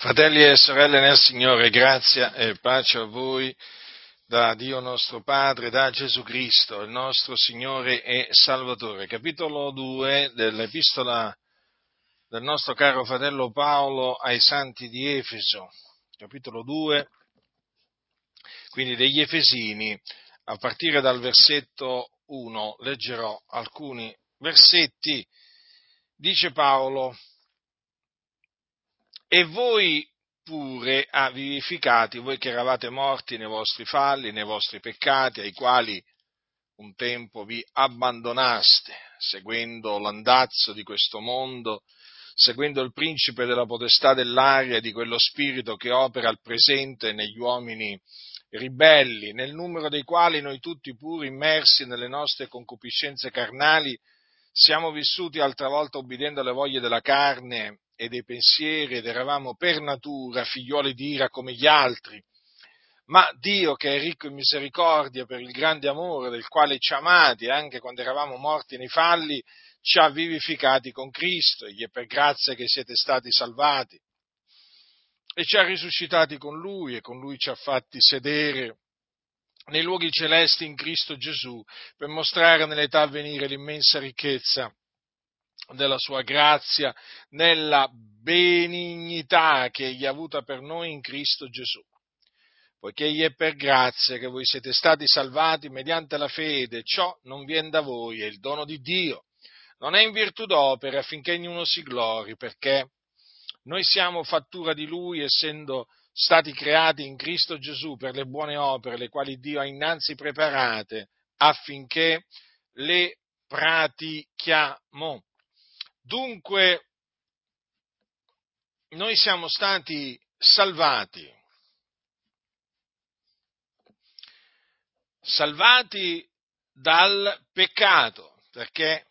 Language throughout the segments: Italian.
Fratelli e sorelle nel Signore, grazia e pace a voi da Dio nostro Padre, da Gesù Cristo, il nostro Signore e Salvatore. Capitolo 2 dell'epistola del nostro caro fratello Paolo ai santi di Efeso. Capitolo 2, quindi degli Efesini, a partire dal versetto 1, leggerò alcuni versetti. Dice Paolo, e voi pure ha vivificati, voi che eravate morti nei vostri falli, nei vostri peccati, ai quali un tempo vi abbandonaste, seguendo l'andazzo di questo mondo, seguendo il principe della potestà dell'aria e di quello spirito che opera al presente negli uomini ribelli, nel numero dei quali noi tutti pure immersi nelle nostre concupiscenze carnali, siamo vissuti altra volta obbedendo alle voglie della carne e dei pensieri ed eravamo per natura figlioli di ira come gli altri. Ma Dio, che è ricco in misericordia per il grande amore del quale ci amati, anche quando eravamo morti nei falli, ci ha vivificati con Cristo, e gli è per grazia che siete stati salvati. E ci ha risuscitati con Lui e con Lui ci ha fatti sedere nei luoghi celesti in Cristo Gesù, per mostrare nell'età a venire l'immensa ricchezza della sua grazia, nella benignità che egli ha avuta per noi in Cristo Gesù. Poiché egli è per grazia che voi siete stati salvati mediante la fede, ciò non viene da voi, è il dono di Dio. Non è in virtù d'opere affinché ognuno si glori, perché noi siamo fattura di Lui, essendo stati creati in Cristo Gesù per le buone opere, le quali Dio ha innanzi preparate affinché le pratichiamo. Dunque, noi siamo stati salvati, salvati dal peccato, perché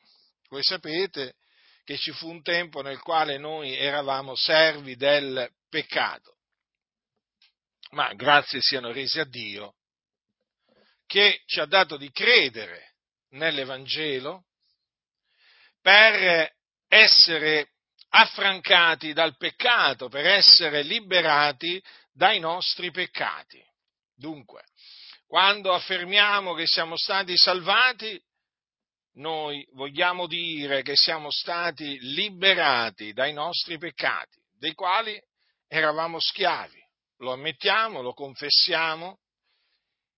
voi sapete che ci fu un tempo nel quale noi eravamo servi del peccato, ma grazie siano resi a Dio che ci ha dato di credere nell'Evangelo per essere affrancati dal peccato, per essere liberati dai nostri peccati. Dunque, quando affermiamo che siamo stati salvati, noi vogliamo dire che siamo stati liberati dai nostri peccati, dei quali eravamo schiavi. Lo ammettiamo, lo confessiamo.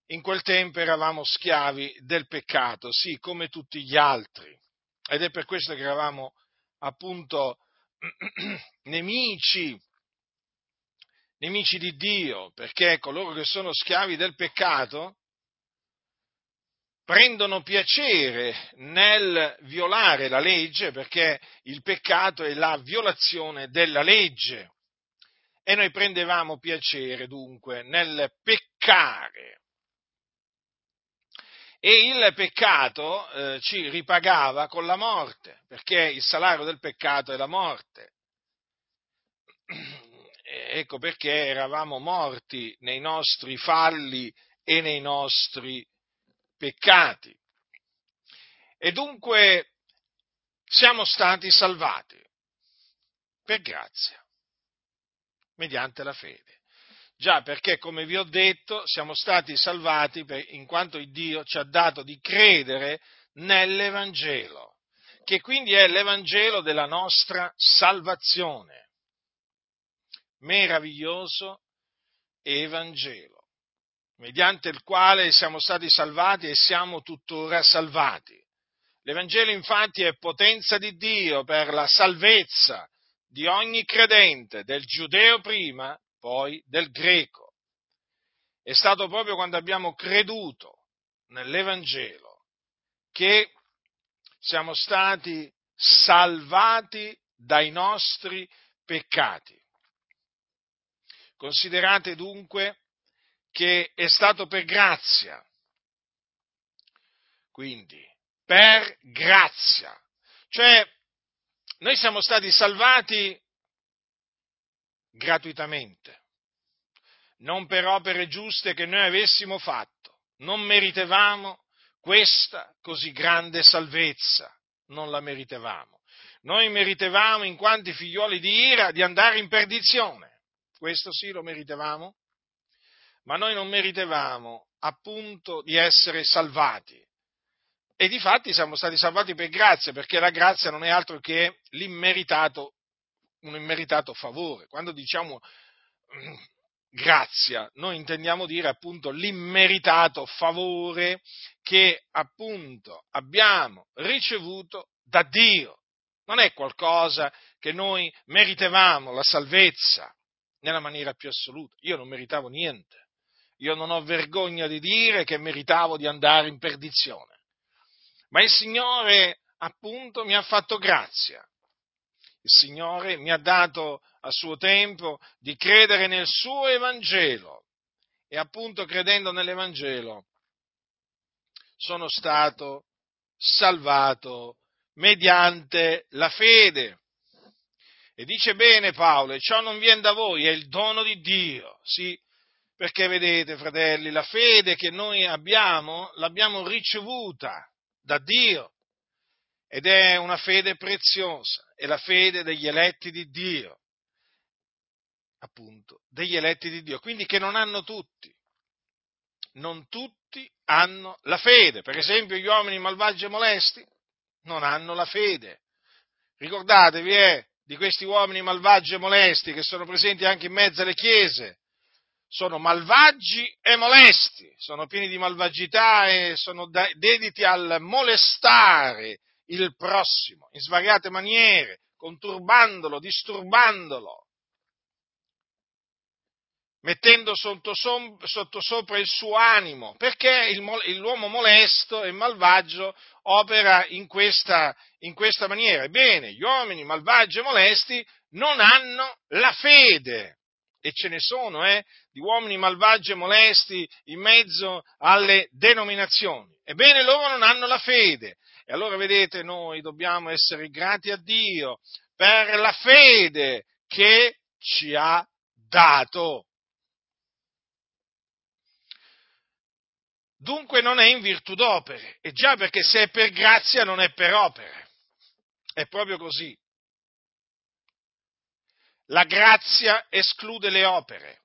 In quel tempo eravamo schiavi del peccato, sì, come tutti gli altri. Ed è per questo che eravamo appunto nemici, nemici di Dio, perché coloro che sono schiavi del peccato prendono piacere nel violare la legge, perché il peccato è la violazione della legge. E noi prendevamo piacere dunque nel peccare e il peccato eh, ci ripagava con la morte, perché il salario del peccato è la morte. Ecco perché eravamo morti nei nostri falli e nei nostri peccati. E dunque siamo stati salvati per grazia, mediante la fede. Già, perché come vi ho detto, siamo stati salvati per, in quanto Dio ci ha dato di credere nell'Evangelo, che quindi è l'Evangelo della nostra salvazione. Meraviglioso Evangelo, mediante il quale siamo stati salvati e siamo tuttora salvati. L'Evangelo infatti è potenza di Dio per la salvezza di ogni credente, del giudeo prima poi del greco. È stato proprio quando abbiamo creduto nell'Evangelo che siamo stati salvati dai nostri peccati. Considerate dunque che è stato per grazia, quindi per grazia, cioè noi siamo stati salvati gratuitamente, non per opere giuste che noi avessimo fatto, non meritevamo questa così grande salvezza, non la meritevamo. Noi meritevamo, in quanti figlioli di ira, di andare in perdizione. questo sì lo meritavamo, ma noi non meritavamo appunto di essere salvati. E di fatti siamo stati salvati per grazia, perché la grazia non è altro che l'immeritato, un immeritato favore. Quando diciamo mm, grazia, noi intendiamo dire appunto l'immeritato favore che appunto abbiamo ricevuto da Dio. Non è qualcosa che noi meritevamo, la salvezza, nella maniera più assoluta. Io non meritavo niente. Io non ho vergogna di dire che meritavo di andare in perdizione. Ma il Signore, appunto, mi ha fatto grazia. Il Signore mi ha dato a suo tempo di credere nel suo Evangelo. E appunto credendo nell'Evangelo sono stato salvato mediante la fede. E dice bene Paolo, e ciò non viene da voi, è il dono di Dio. Sì, perché vedete, fratelli, la fede che noi abbiamo l'abbiamo ricevuta da Dio ed è una fede preziosa, è la fede degli eletti di Dio, appunto, degli eletti di Dio, quindi che non hanno tutti, non tutti hanno la fede, per esempio gli uomini malvagi e molesti non hanno la fede. Ricordatevi eh, di questi uomini malvagi e molesti che sono presenti anche in mezzo alle chiese, sono malvagi e molesti, sono pieni di malvagità e sono dediti al molestare il prossimo in svariate maniere, conturbandolo, disturbandolo, mettendo sotto, sopra il suo animo, perché il, l'uomo molesto e malvagio opera in questa, in questa maniera. Ebbene, gli uomini malvagi e molesti non hanno la fede e ce ne sono, eh, di uomini malvagi e molesti in mezzo alle denominazioni. Ebbene, loro non hanno la fede. E allora vedete, noi dobbiamo essere grati a Dio per la fede che ci ha dato. Dunque non è in virtù d'opere, e già perché se è per grazia non è per opere. È proprio così. La grazia esclude le opere.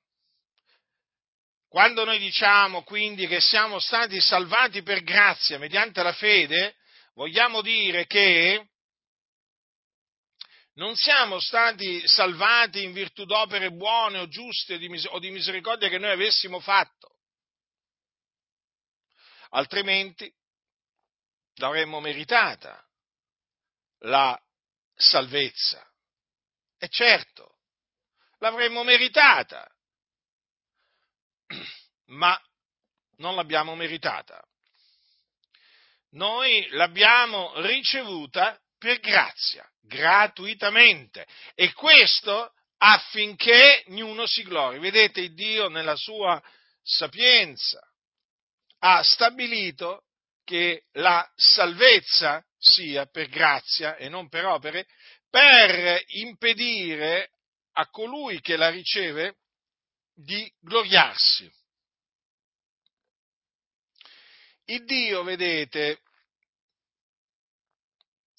Quando noi diciamo quindi che siamo stati salvati per grazia mediante la fede, vogliamo dire che non siamo stati salvati in virtù d'opere buone o giuste o di misericordia che noi avessimo fatto. Altrimenti l'avremmo meritata la salvezza. E certo, l'avremmo meritata, ma non l'abbiamo meritata. Noi l'abbiamo ricevuta per grazia, gratuitamente, e questo affinché ognuno si glori. Vedete, Dio nella sua sapienza ha stabilito che la salvezza sia per grazia e non per opere, per impedire a colui che la riceve di gloriarsi. Il Dio, vedete,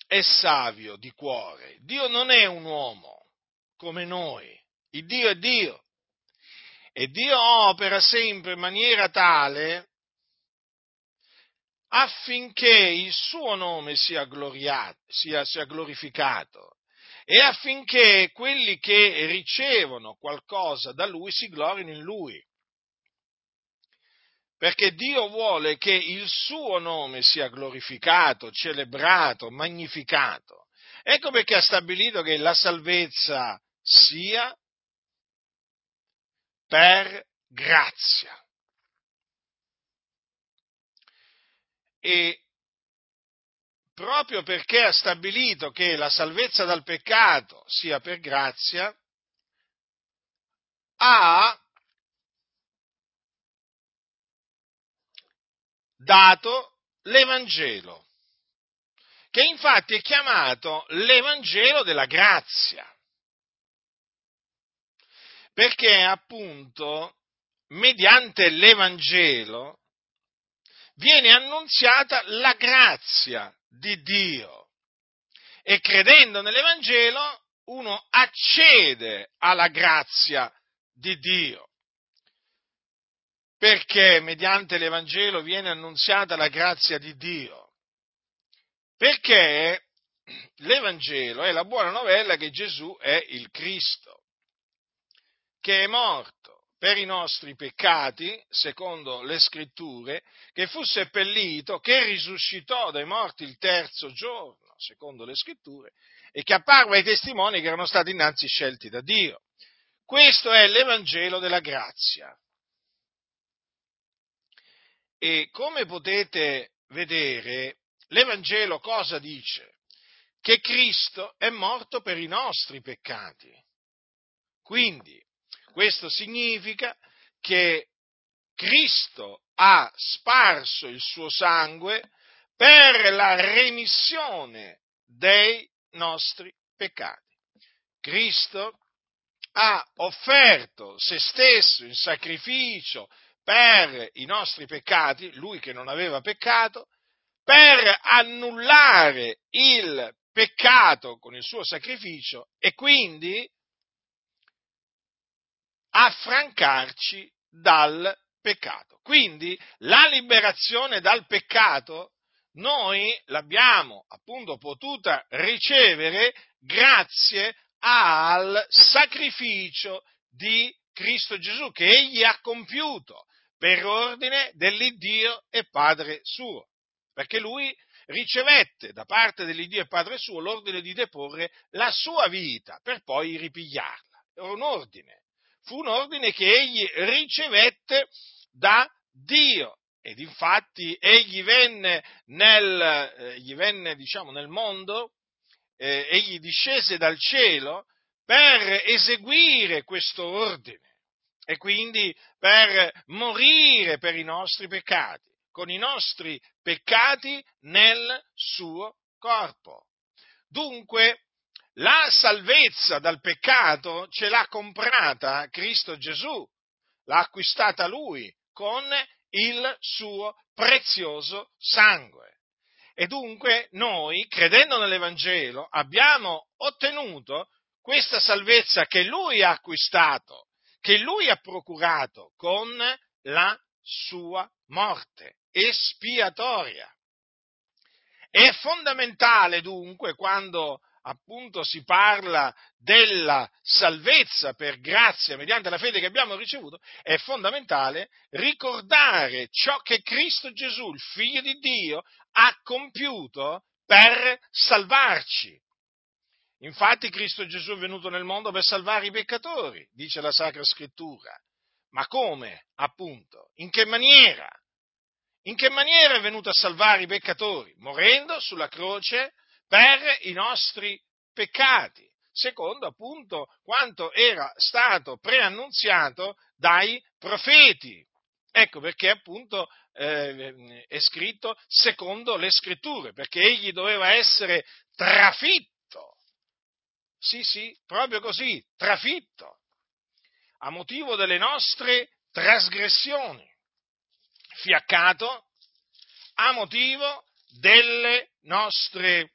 è savio di cuore. Dio non è un uomo come noi. Il Dio è Dio. E Dio opera sempre in maniera tale affinché il suo nome sia, sia, sia glorificato e affinché quelli che ricevono qualcosa da lui si glorino in lui. Perché Dio vuole che il suo nome sia glorificato, celebrato, magnificato. Ecco perché ha stabilito che la salvezza sia per grazia. E proprio perché ha stabilito che la salvezza dal peccato sia per grazia, ha dato l'Evangelo, che infatti è chiamato l'Evangelo della grazia, perché appunto mediante l'Evangelo viene annunziata la grazia di Dio. E credendo nell'Evangelo uno accede alla grazia di Dio. Perché mediante l'Evangelo viene annunziata la grazia di Dio? Perché l'Evangelo è la buona novella che Gesù è il Cristo, che è morto per i nostri peccati, secondo le scritture, che fu seppellito, che risuscitò dai morti il terzo giorno, secondo le scritture, e che apparve ai testimoni che erano stati innanzi scelti da Dio. Questo è l'Evangelo della grazia. E come potete vedere, l'Evangelo cosa dice? Che Cristo è morto per i nostri peccati. Quindi, questo significa che Cristo ha sparso il suo sangue per la remissione dei nostri peccati. Cristo ha offerto se stesso in sacrificio per i nostri peccati, lui che non aveva peccato, per annullare il peccato con il suo sacrificio e quindi affrancarci dal peccato. Quindi la liberazione dal peccato noi l'abbiamo appunto potuta ricevere grazie al sacrificio di Cristo Gesù che egli ha compiuto per ordine dell'Iddio e Padre suo, perché lui ricevette da parte dell'Iddio e Padre suo l'ordine di deporre la sua vita per poi ripigliarla. Era un ordine, fu un ordine che egli ricevette da Dio ed infatti egli venne nel, eh, venne, diciamo, nel mondo, eh, egli discese dal cielo per eseguire questo ordine e quindi per morire per i nostri peccati, con i nostri peccati nel suo corpo. Dunque, la salvezza dal peccato ce l'ha comprata Cristo Gesù, l'ha acquistata Lui con il suo prezioso sangue. E dunque noi, credendo nell'Evangelo, abbiamo ottenuto questa salvezza che Lui ha acquistato, che Lui ha procurato con la sua morte espiatoria. È fondamentale dunque quando appunto si parla della salvezza per grazia mediante la fede che abbiamo ricevuto, è fondamentale ricordare ciò che Cristo Gesù, il Figlio di Dio, ha compiuto per salvarci. Infatti Cristo Gesù è venuto nel mondo per salvare i peccatori, dice la Sacra Scrittura. Ma come, appunto? In che maniera? In che maniera è venuto a salvare i peccatori? Morendo sulla croce per i nostri peccati, secondo appunto quanto era stato preannunziato dai profeti. Ecco perché appunto eh, è scritto secondo le scritture, perché egli doveva essere trafitto. Sì, sì, proprio così, trafitto, a motivo delle nostre trasgressioni, fiaccato a motivo delle nostre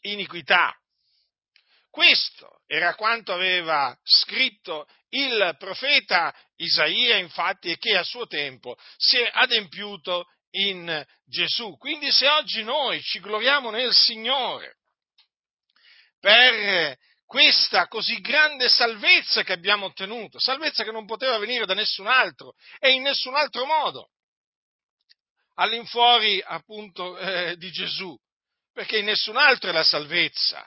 iniquità. Questo era quanto aveva scritto il profeta Isaia, infatti, e che a suo tempo si è adempiuto in Gesù. Quindi se oggi noi ci gloriamo nel Signore per questa così grande salvezza che abbiamo ottenuto, salvezza che non poteva venire da nessun altro e in nessun altro modo, all'infuori appunto eh, di Gesù, perché in nessun altro è la salvezza,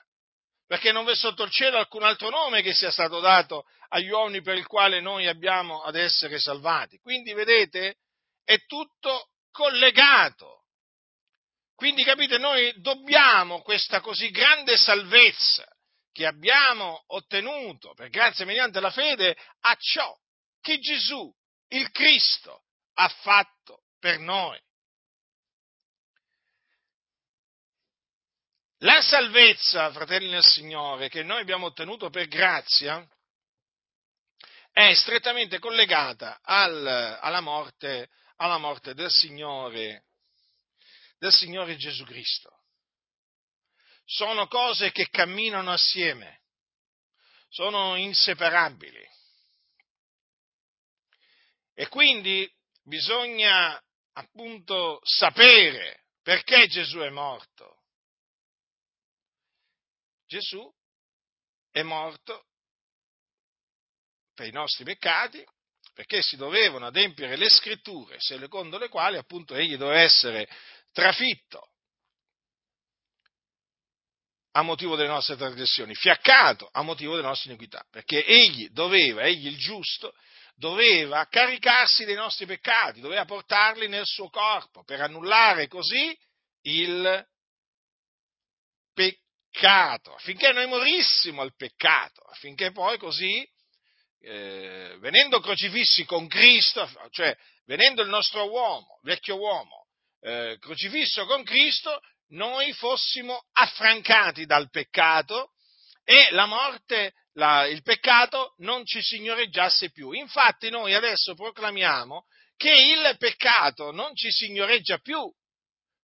perché non v'è sotto il cielo alcun altro nome che sia stato dato agli uomini per il quale noi abbiamo ad essere salvati. Quindi vedete, è tutto collegato. Quindi capite, noi dobbiamo questa così grande salvezza che abbiamo ottenuto per grazia mediante la fede a ciò che Gesù, il Cristo, ha fatto per noi. La salvezza, fratelli del Signore, che noi abbiamo ottenuto per grazia, è strettamente collegata al, alla, morte, alla, morte, del Signore, del Signore Gesù Cristo. Sono cose che camminano assieme, sono inseparabili. E quindi bisogna appunto sapere perché Gesù è morto. Gesù è morto per i nostri peccati, perché si dovevano adempiere le scritture, secondo le quali appunto egli doveva essere trafitto. A motivo delle nostre trasgressioni, fiaccato a motivo delle nostre iniquità, perché egli doveva, egli il giusto, doveva caricarsi dei nostri peccati, doveva portarli nel suo corpo per annullare così il peccato, affinché noi morissimo al peccato, affinché poi così eh, venendo crocifissi con Cristo, cioè venendo il nostro uomo, vecchio uomo, eh, crocifisso con Cristo, noi fossimo affrancati dal peccato e la morte, la, il peccato non ci signoreggiasse più. Infatti noi adesso proclamiamo che il peccato non ci signoreggia più,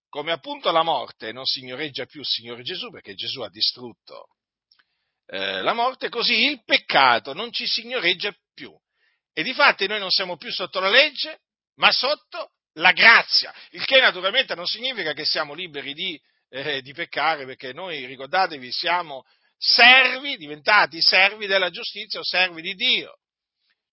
come appunto la morte non signoreggia più il Signore Gesù, perché Gesù ha distrutto eh, la morte, così il peccato non ci signoreggia più. E di fatti noi non siamo più sotto la legge, ma sotto la grazia, il che naturalmente non significa che siamo liberi di, eh, di peccare, perché noi, ricordatevi, siamo servi, diventati servi della giustizia o servi di Dio.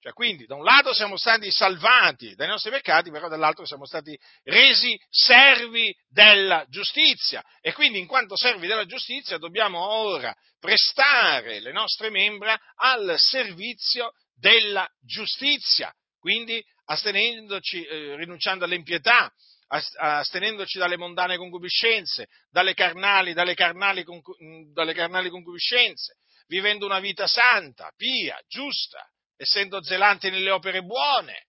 Cioè, quindi, da un lato siamo stati salvati dai nostri peccati, però dall'altro siamo stati resi servi della giustizia. E quindi, in quanto servi della giustizia, dobbiamo ora prestare le nostre membra al servizio della giustizia. Quindi, astenendoci, eh, rinunciando all'impietà, astenendoci dalle mondane concupiscenze, dalle carnali, dalle carnali, dalle carnali concupiscenze, vivendo una vita santa, pia, giusta, essendo zelanti nelle opere buone,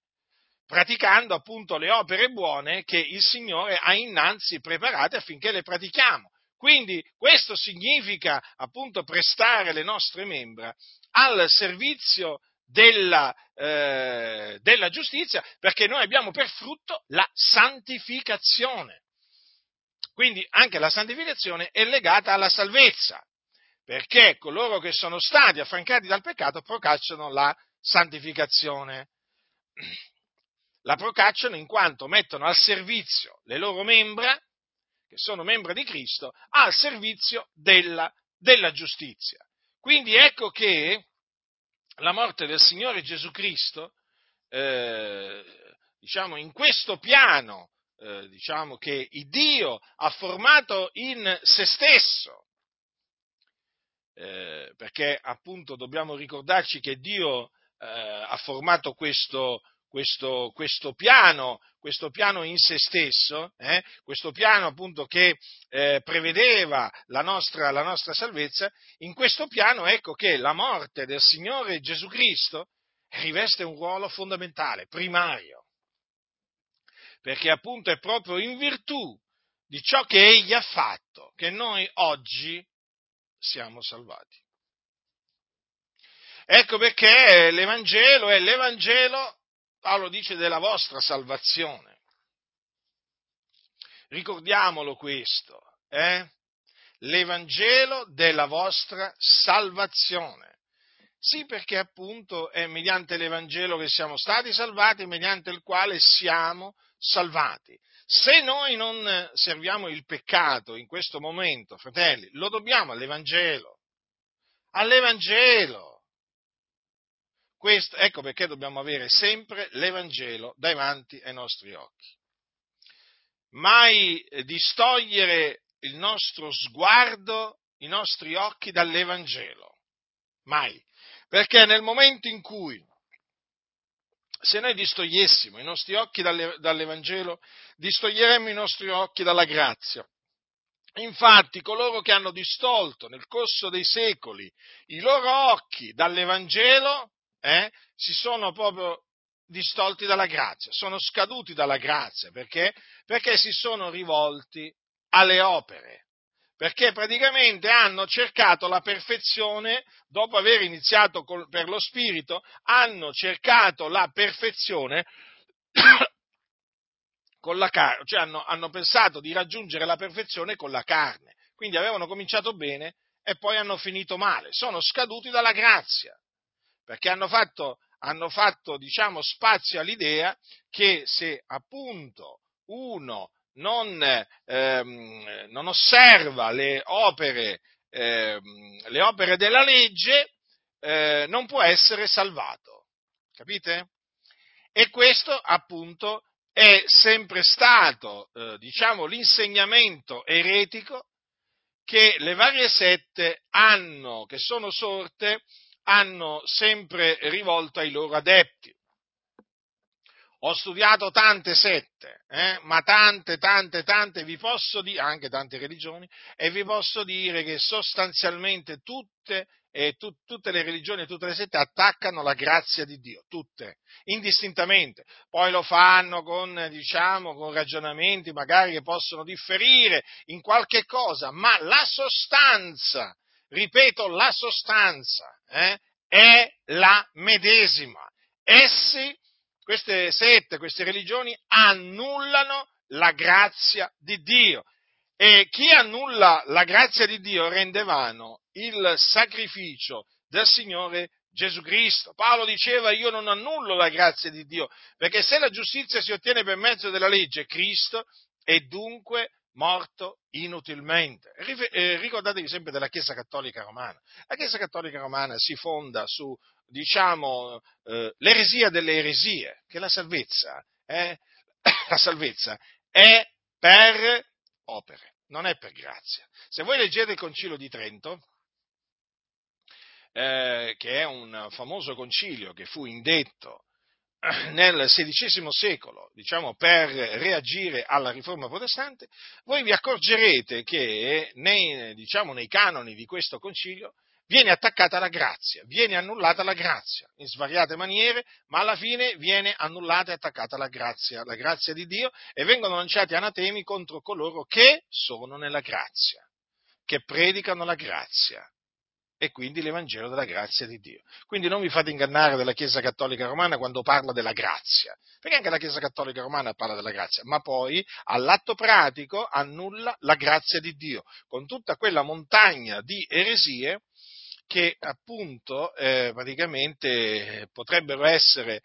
praticando appunto le opere buone che il Signore ha innanzi preparate affinché le pratichiamo. Quindi questo significa appunto prestare le nostre membra al servizio della, eh, della giustizia perché noi abbiamo per frutto la santificazione. Quindi anche la santificazione è legata alla salvezza, perché coloro che sono stati affrancati dal peccato procacciano la santificazione. La procacciano in quanto mettono al servizio le loro membra, che sono membra di Cristo, al servizio della, della giustizia. Quindi ecco che la morte del Signore Gesù Cristo, eh, diciamo, in questo piano, eh, diciamo, che Dio ha formato in se stesso, eh, perché appunto dobbiamo ricordarci che Dio eh, ha formato questo, questo, questo, piano, questo piano in se stesso, eh, questo piano appunto che eh, prevedeva la nostra, la nostra salvezza, in questo piano ecco che la morte del Signore Gesù Cristo riveste un ruolo fondamentale, primario, perché appunto è proprio in virtù di ciò che Egli ha fatto che noi oggi siamo salvati. Ecco perché l'Evangelo è l'Evangelo, Paolo dice, della vostra salvazione. Ricordiamolo questo, eh? L'Evangelo della vostra salvazione. Sì, perché appunto è mediante l'Evangelo che siamo stati salvati, mediante il quale siamo salvati. Se noi non serviamo il peccato in questo momento, fratelli, lo dobbiamo all'Evangelo. All'Evangelo. Questo, ecco perché dobbiamo avere sempre l'Evangelo davanti ai nostri occhi. Mai distogliere il nostro sguardo, i nostri occhi dall'Evangelo. Mai. Perché nel momento in cui, se noi distogliessimo i nostri occhi dall'Evangelo, distoglieremmo i nostri occhi dalla grazia. Infatti, coloro che hanno distolto nel corso dei secoli i loro occhi dall'Evangelo eh, si sono proprio distolti dalla grazia, sono scaduti dalla grazia, perché? Perché si sono rivolti alle opere, perché praticamente hanno cercato la perfezione, dopo aver iniziato col, per lo Spirito, hanno cercato la perfezione con la carne, cioè hanno, hanno pensato di raggiungere la perfezione con la carne, quindi avevano cominciato bene e poi hanno finito male, sono scaduti dalla grazia perché hanno fatto hanno fatto diciamo, spazio all'idea che se appunto uno non, ehm, non osserva le opere, ehm, le opere della legge, eh, non può essere salvato. Capite? E questo appunto è sempre stato, eh, diciamo, l'insegnamento eretico che le varie sette hanno, che sono sorte, hanno sempre rivolto ai loro adepti. Ho studiato tante sette, eh, ma tante, tante, tante, vi posso dire, anche tante religioni, e vi posso dire che sostanzialmente tutte e tu, tutte le religioni e tutte le sette attaccano la grazia di Dio, tutte, indistintamente. Poi lo fanno con, diciamo, con ragionamenti magari che possono differire in qualche cosa, ma la sostanza, ripeto, la sostanza eh, è la medesima. Essi, queste sette, queste religioni, annullano la grazia di Dio. E chi annulla la grazia di Dio rende vano il sacrificio del Signore Gesù Cristo. Paolo diceva io non annullo la grazia di Dio, perché se la giustizia si ottiene per mezzo della legge, Cristo è dunque morto inutilmente. Eh, ricordatevi sempre della Chiesa Cattolica Romana. La Chiesa Cattolica Romana si fonda su, diciamo, eh, l'eresia delle eresie, che la salvezza, eh, la salvezza è per opere non è per grazia. Se voi leggete il Concilio di Trento, eh, che è un famoso concilio che fu indetto nel XVI secolo, diciamo, per reagire alla riforma protestante, voi vi accorgerete che nei, diciamo, nei canoni di questo concilio viene attaccata la grazia, viene annullata la grazia in svariate maniere, ma alla fine viene annullata e attaccata la grazia, la grazia di Dio e vengono lanciati anatemi contro coloro che sono nella grazia, che predicano la grazia e quindi l'Evangelo della grazia di Dio. Quindi non vi fate ingannare dalla Chiesa Cattolica Romana quando parla della grazia, perché anche la Chiesa Cattolica Romana parla della grazia, ma poi all'atto pratico annulla la grazia di Dio, con tutta quella montagna di eresie che appunto eh, praticamente potrebbero essere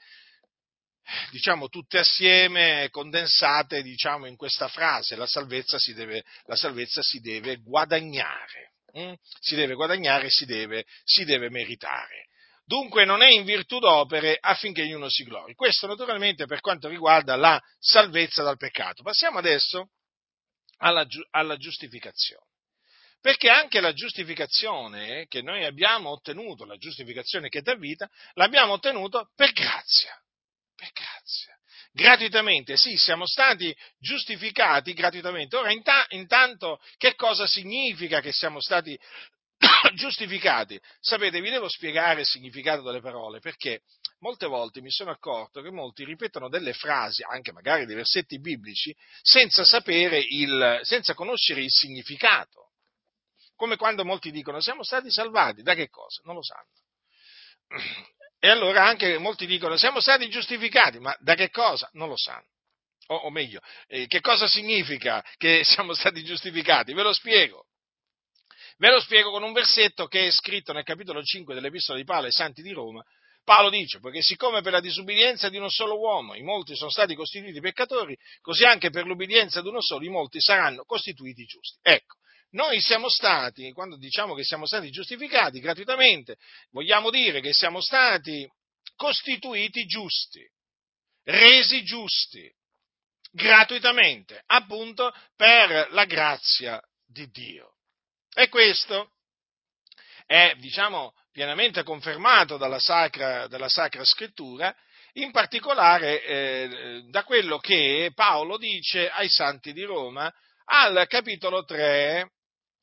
diciamo tutte assieme condensate diciamo in questa frase la salvezza si deve, la salvezza si deve guadagnare hm? si deve guadagnare si deve, si deve meritare Dunque non è in virtù d'opere affinché ognuno si glori. Questo naturalmente per quanto riguarda la salvezza dal peccato. Passiamo adesso alla, alla giustificazione. Perché anche la giustificazione che noi abbiamo ottenuto, la giustificazione che dà vita, l'abbiamo ottenuto per grazia. Per grazia. Gratuitamente, sì, siamo stati giustificati gratuitamente. Ora, intanto, che cosa significa che siamo stati giustificati? Sapete, vi devo spiegare il significato delle parole, perché molte volte mi sono accorto che molti ripetono delle frasi, anche magari dei versetti biblici, senza sapere il, senza conoscere il significato. Come quando molti dicono siamo stati salvati, da che cosa? Non lo sanno. E allora anche molti dicono siamo stati giustificati, ma da che cosa? Non lo sanno. O, o meglio, eh, che cosa significa che siamo stati giustificati? Ve lo spiego. Ve lo spiego con un versetto che è scritto nel capitolo 5 dell'Epistola di Paolo ai Santi di Roma. Paolo dice, perché siccome per la disubbidienza di uno solo uomo i molti sono stati costituiti peccatori, così anche per l'ubbidienza di uno solo i molti saranno costituiti giusti. Ecco, noi siamo stati, quando diciamo che siamo stati giustificati gratuitamente, vogliamo dire che siamo stati costituiti giusti, resi giusti, gratuitamente, appunto per la grazia di Dio. E questo è, diciamo, pienamente confermato dalla Sacra, dalla sacra Scrittura, in particolare eh, da quello che Paolo dice ai Santi di Roma al capitolo 3,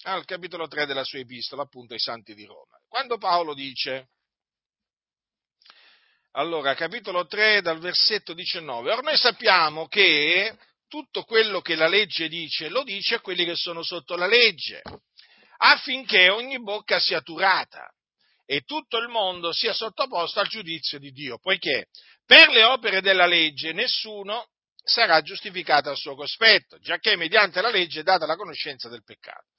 al capitolo 3 della sua epistola, appunto ai Santi di Roma. Quando Paolo dice, allora, capitolo 3 dal versetto 19, or noi sappiamo che tutto quello che la legge dice lo dice a quelli che sono sotto la legge, affinché ogni bocca sia turata e tutto il mondo sia sottoposto al giudizio di Dio, poiché per le opere della legge nessuno sarà giustificato al suo cospetto, giacché mediante la legge è data la conoscenza del peccato.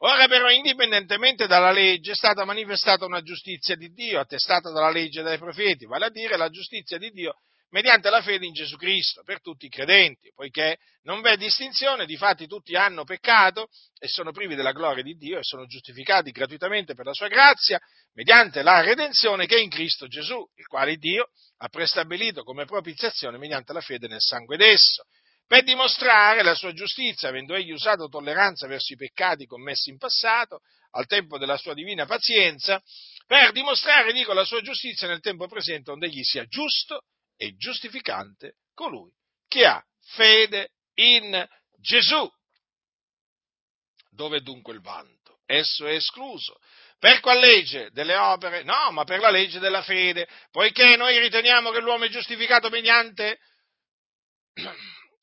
Ora però, indipendentemente dalla legge, è stata manifestata una giustizia di Dio, attestata dalla legge e dai profeti, vale a dire la giustizia di Dio mediante la fede in Gesù Cristo, per tutti i credenti, poiché non v'è distinzione, difatti tutti hanno peccato e sono privi della gloria di Dio e sono giustificati gratuitamente per la sua grazia, mediante la redenzione che è in Cristo Gesù, il quale Dio ha prestabilito come propiziazione mediante la fede nel sangue d'esso per dimostrare la sua giustizia, avendo egli usato tolleranza verso i peccati commessi in passato, al tempo della sua divina pazienza, per dimostrare, dico, la sua giustizia nel tempo presente, onde egli sia giusto e giustificante colui che ha fede in Gesù. Dove dunque il vanto? Esso è escluso. Per qual legge? Delle opere? No, ma per la legge della fede, poiché noi riteniamo che l'uomo è giustificato mediante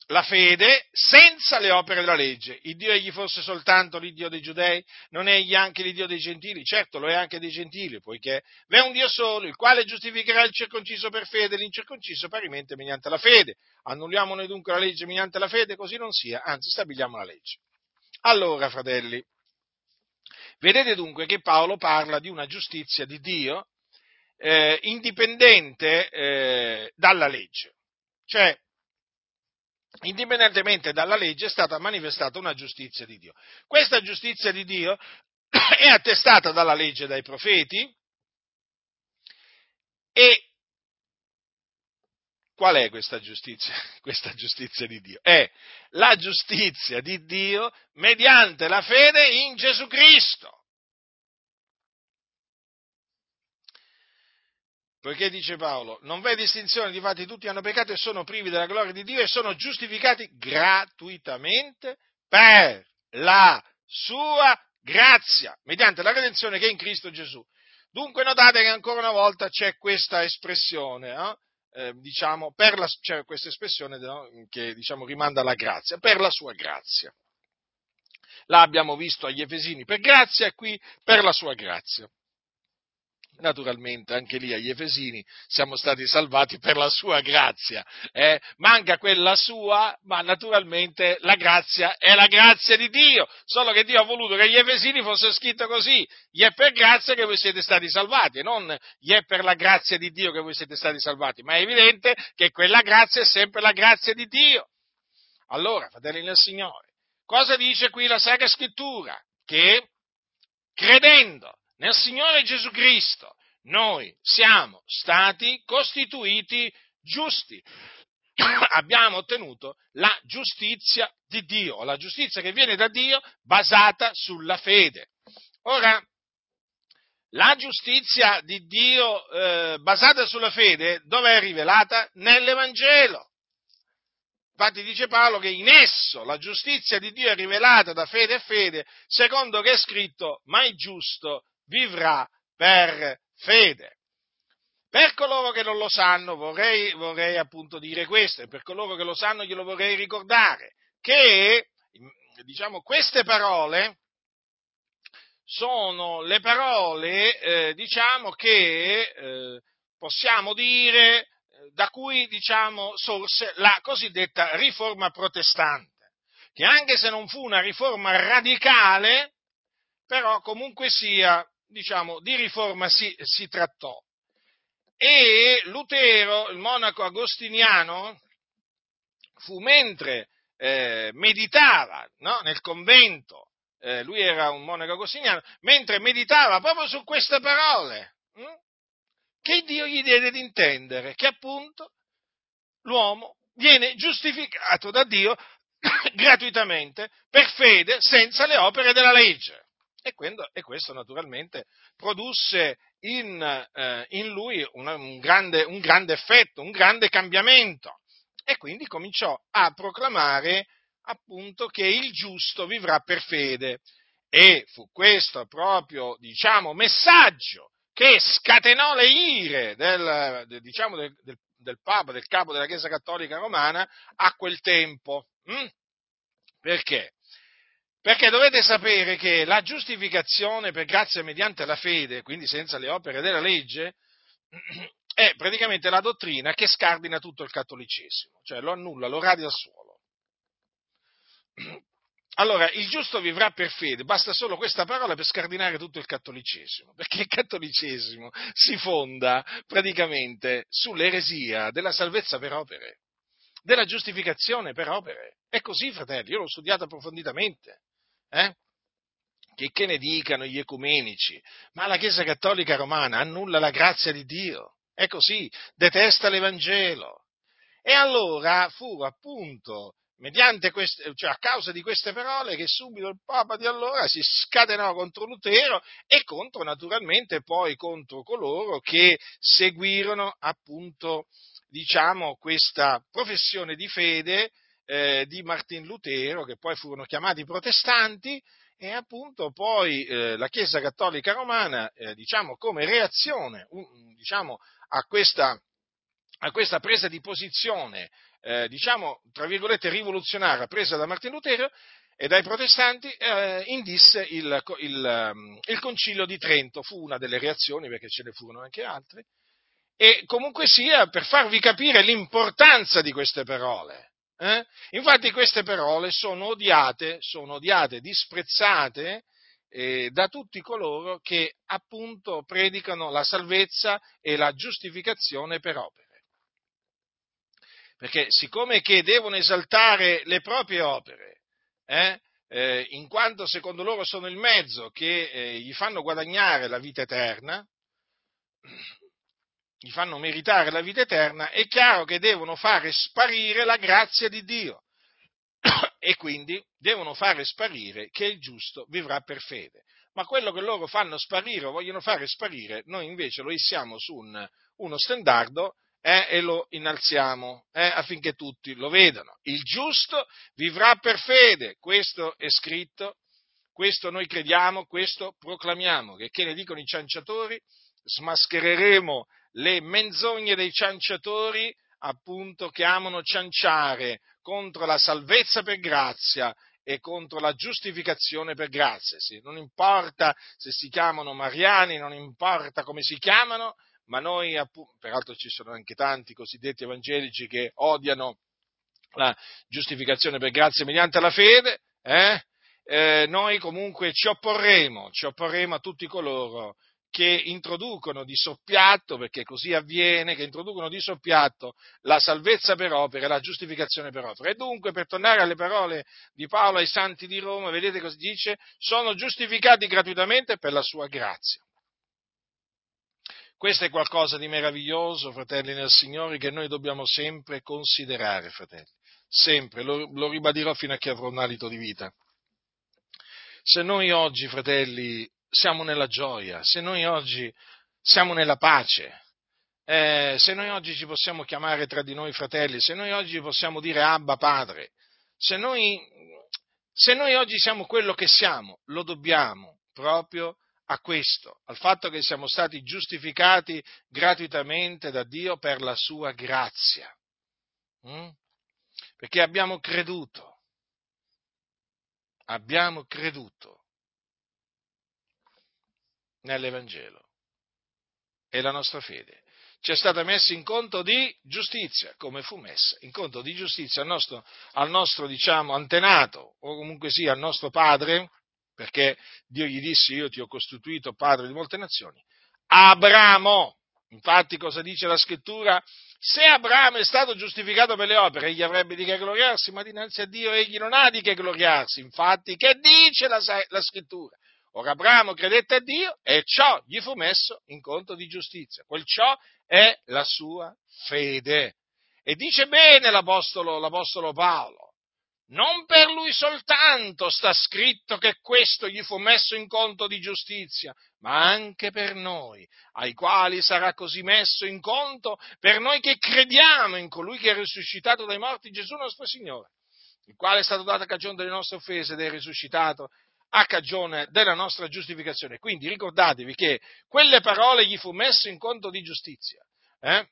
la fede senza le opere della legge. Il Dio egli fosse soltanto l'Iddio dei giudei, non è egli anche l'Iddio dei gentili? Certo, lo è anche dei gentili, poiché v'è un Dio solo, il quale giustificherà il circonciso per fede e l'incirconciso parimente mediante la fede. Annulliamo noi dunque la legge mediante la fede? Così non sia, anzi stabiliamo la legge. Allora, fratelli, vedete dunque che Paolo parla di una giustizia di Dio eh, indipendente eh, dalla legge. Cioè, indipendentemente dalla legge, è stata manifestata una giustizia di Dio. Questa giustizia di Dio è attestata dalla legge e dai profeti e qual è questa giustizia? Questa giustizia di Dio? È la giustizia di Dio mediante la fede in Gesù Cristo. Poiché dice Paolo, non v'è distinzione, di fatti tutti hanno peccato e sono privi della gloria di Dio e sono giustificati gratuitamente per la sua grazia, mediante la redenzione che è in Cristo Gesù. Dunque notate che ancora una volta c'è questa espressione, eh? Eh, diciamo, la, c'è questa espressione no? che diciamo, rimanda alla grazia, per la sua grazia. Là abbiamo visto agli Efesini per grazia e qui per la sua grazia. Naturalmente anche lì agli Efesini siamo stati salvati per la sua grazia. Eh? Manca quella sua, ma naturalmente la grazia è la grazia di Dio. Solo che Dio ha voluto che agli Efesini fosse scritto così: gli è per grazia che voi siete stati salvati, non gli è per la grazia di Dio che voi siete stati salvati. Ma è evidente che quella grazia è sempre la grazia di Dio. Allora, fratelli del Signore, cosa dice qui la Sacra Scrittura? Che credendo nel Signore Gesù Cristo noi siamo stati costituiti giusti. Abbiamo ottenuto la giustizia di Dio, la giustizia che viene da Dio basata sulla fede. Ora, la giustizia di Dio eh, basata sulla fede dove è rivelata? Nell'Evangelo. Infatti dice Paolo che in esso la giustizia di Dio è rivelata da fede e fede, secondo che è scritto, ma il giusto vivrà per fede. Per coloro che non lo sanno vorrei, vorrei appunto dire questo e per coloro che lo sanno glielo vorrei ricordare, che diciamo, queste parole sono le parole eh, diciamo, che eh, possiamo dire eh, da cui diciamo, sorse la cosiddetta riforma protestante, che anche se non fu una riforma radicale, però comunque sia diciamo, di riforma si, si trattò. E Lutero, il monaco agostiniano, fu mentre eh, meditava no, nel convento, eh, lui era un monaco agostiniano, mentre meditava proprio su queste parole, hm, che Dio gli diede di intendere che appunto l'uomo viene giustificato da Dio gratuitamente per fede senza le opere della legge. E, quando, e questo naturalmente produsse in, eh, in lui una, un, grande, un grande effetto, un grande cambiamento. E quindi cominciò a proclamare appunto che il giusto vivrà per fede. E fu questo proprio, diciamo, messaggio che scatenò le ire del, del, diciamo, del, del, del, Papa, del capo della Chiesa Cattolica Romana a quel tempo. Mm? Perché? Perché dovete sapere che la giustificazione per grazia mediante la fede, quindi senza le opere della legge, è praticamente la dottrina che scardina tutto il cattolicesimo, cioè lo annulla, lo radia al suolo. allora, il giusto vivrà per fede, basta solo questa parola per scardinare tutto il cattolicesimo, perché il cattolicesimo si fonda praticamente sull'eresia della salvezza per opere, della giustificazione per opere. È così, fratelli, io l'ho studiato approfonditamente. Eh? Che, che ne dicano gli ecumenici, ma la Chiesa Cattolica Romana annulla la grazia di Dio, è così, detesta l'Evangelo. E allora fu appunto queste, cioè a causa di queste parole che subito il Papa di allora si scatenò contro Lutero e contro naturalmente poi contro coloro che seguirono appunto diciamo questa professione di fede eh, di Martin Lutero che poi furono chiamati protestanti e appunto poi eh, la Chiesa Cattolica Romana eh, diciamo come reazione un, diciamo, a questa a questa presa di posizione eh, diciamo, tra virgolette, rivoluzionaria presa da Martin Lutero e dai protestanti, eh, indisse il, il, ehm, il, concilio di Trento, fu una delle reazioni perché ce ne furono anche altre, e comunque sia per farvi capire l'importanza di queste parole. Eh? Infatti queste parole sono odiate, sono odiate, disprezzate eh, da tutti coloro che appunto predicano la salvezza e la giustificazione per opere perché siccome che devono esaltare le proprie opere, eh, eh, in quanto secondo loro sono il mezzo che eh, gli fanno guadagnare la vita eterna, gli fanno meritare la vita eterna, è chiaro che devono fare sparire la grazia di Dio e quindi devono fare sparire che il giusto vivrà per fede. Ma quello che loro fanno sparire o vogliono fare sparire, noi invece lo issiamo su un, uno stendardo eh, e lo innalziamo eh, affinché tutti lo vedano. Il giusto vivrà per fede, questo è scritto, questo noi crediamo, questo proclamiamo, che, che ne dicono i cianciatori, smaschereremo le menzogne dei cianciatori appunto che amano cianciare contro la salvezza per grazia e contro la giustificazione per grazia. Sì, non importa se si chiamano mariani, non importa come si chiamano, ma noi, peraltro ci sono anche tanti cosiddetti evangelici che odiano la giustificazione per grazia mediante la fede, eh? Eh, noi comunque ci opporremo, ci opporremo a tutti coloro che introducono di soppiatto, perché così avviene, che introducono di soppiatto la salvezza per opere, la giustificazione per opere. E dunque, per tornare alle parole di Paolo ai santi di Roma, vedete cosa dice? Sono giustificati gratuitamente per la sua grazia. Questo è qualcosa di meraviglioso, fratelli nel Signore, che noi dobbiamo sempre considerare, fratelli. Sempre, lo, lo ribadirò fino a che avrò un alito di vita. Se noi oggi, fratelli, siamo nella gioia, se noi oggi siamo nella pace, eh, se noi oggi ci possiamo chiamare tra di noi fratelli, se noi oggi possiamo dire Abba Padre, se noi, se noi oggi siamo quello che siamo, lo dobbiamo proprio a questo, al fatto che siamo stati giustificati gratuitamente da Dio per la sua grazia. Mm? Perché abbiamo creduto, abbiamo creduto nell'Evangelo e la nostra fede ci è stata messa in conto di giustizia, come fu messa in conto di giustizia al nostro, al nostro diciamo, antenato, o comunque sia al nostro padre, perché Dio gli disse io ti ho costituito padre di molte nazioni. Abramo, infatti cosa dice la scrittura? Se Abramo è stato giustificato per le opere, egli avrebbe di che gloriarsi, ma dinanzi a Dio egli non ha di che gloriarsi. Infatti, che dice la, la scrittura? Ora Abramo credette a Dio e ciò gli fu messo in conto di giustizia. Quel ciò è la sua fede. E dice bene l'Apostolo, l'Apostolo Paolo, non per lui soltanto sta scritto che questo gli fu messo in conto di giustizia, ma anche per noi, ai quali sarà così messo in conto per noi che crediamo in colui che è risuscitato dai morti, Gesù nostro Signore, il quale è stato dato a cagione delle nostre offese ed è risuscitato a cagione della nostra giustificazione. Quindi ricordatevi che quelle parole gli fu messo in conto di giustizia. Eh?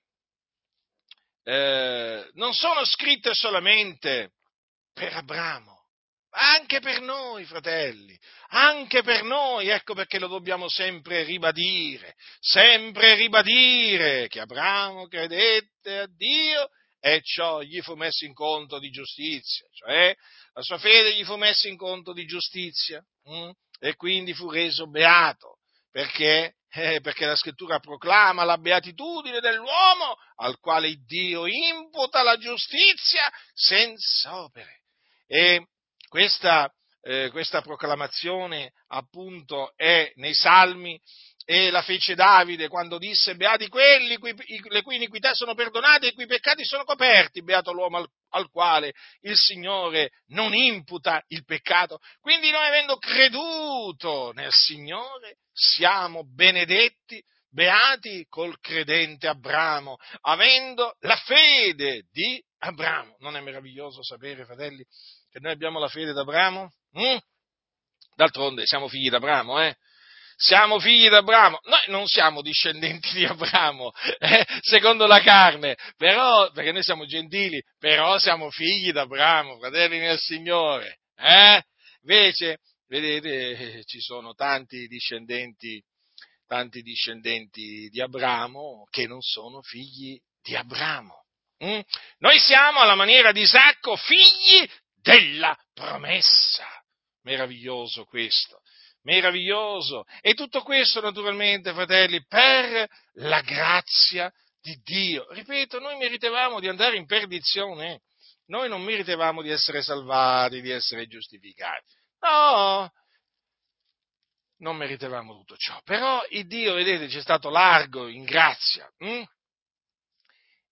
Eh, non sono scritte solamente per Abramo, anche per noi, fratelli, anche per noi, ecco perché lo dobbiamo sempre ribadire, sempre ribadire che Abramo credette a Dio e ciò gli fu messo in conto di giustizia, cioè la sua fede gli fu messa in conto di giustizia hm? e quindi fu reso beato, perché, eh, perché la scrittura proclama la beatitudine dell'uomo al quale Dio imputa la giustizia senza opere. E questa, eh, questa proclamazione appunto è nei Salmi e la fece Davide quando disse beati quelli cui, le cui iniquità sono perdonate e i cui peccati sono coperti, beato l'uomo al, al, quale il Signore non imputa il peccato. Quindi noi avendo creduto nel Signore siamo benedetti, beati col credente Abramo, avendo la fede di Abramo. Non è meraviglioso sapere, fratelli, che noi abbiamo la fede d'Abramo? Mm? D'altronde siamo figli d'Abramo, eh? Siamo figli di Abramo, noi non siamo discendenti di Abramo, eh, secondo la carne, però, perché noi siamo gentili, però siamo figli di Abramo, fratelli nel Signore, eh? Invece, vedete, ci sono tanti discendenti, tanti discendenti di Abramo che non sono figli di Abramo. Mm? Noi siamo alla maniera di Isacco figli della promessa. Meraviglioso questo meraviglioso. E tutto questo, naturalmente, fratelli, per la grazia di Dio. Ripeto, noi meritevamo di andare in perdizione. Noi non meritevamo di essere salvati, di essere giustificati. No, non meritevamo tutto ciò. Però il Dio, vedete, ci è stato largo in grazia. Hm?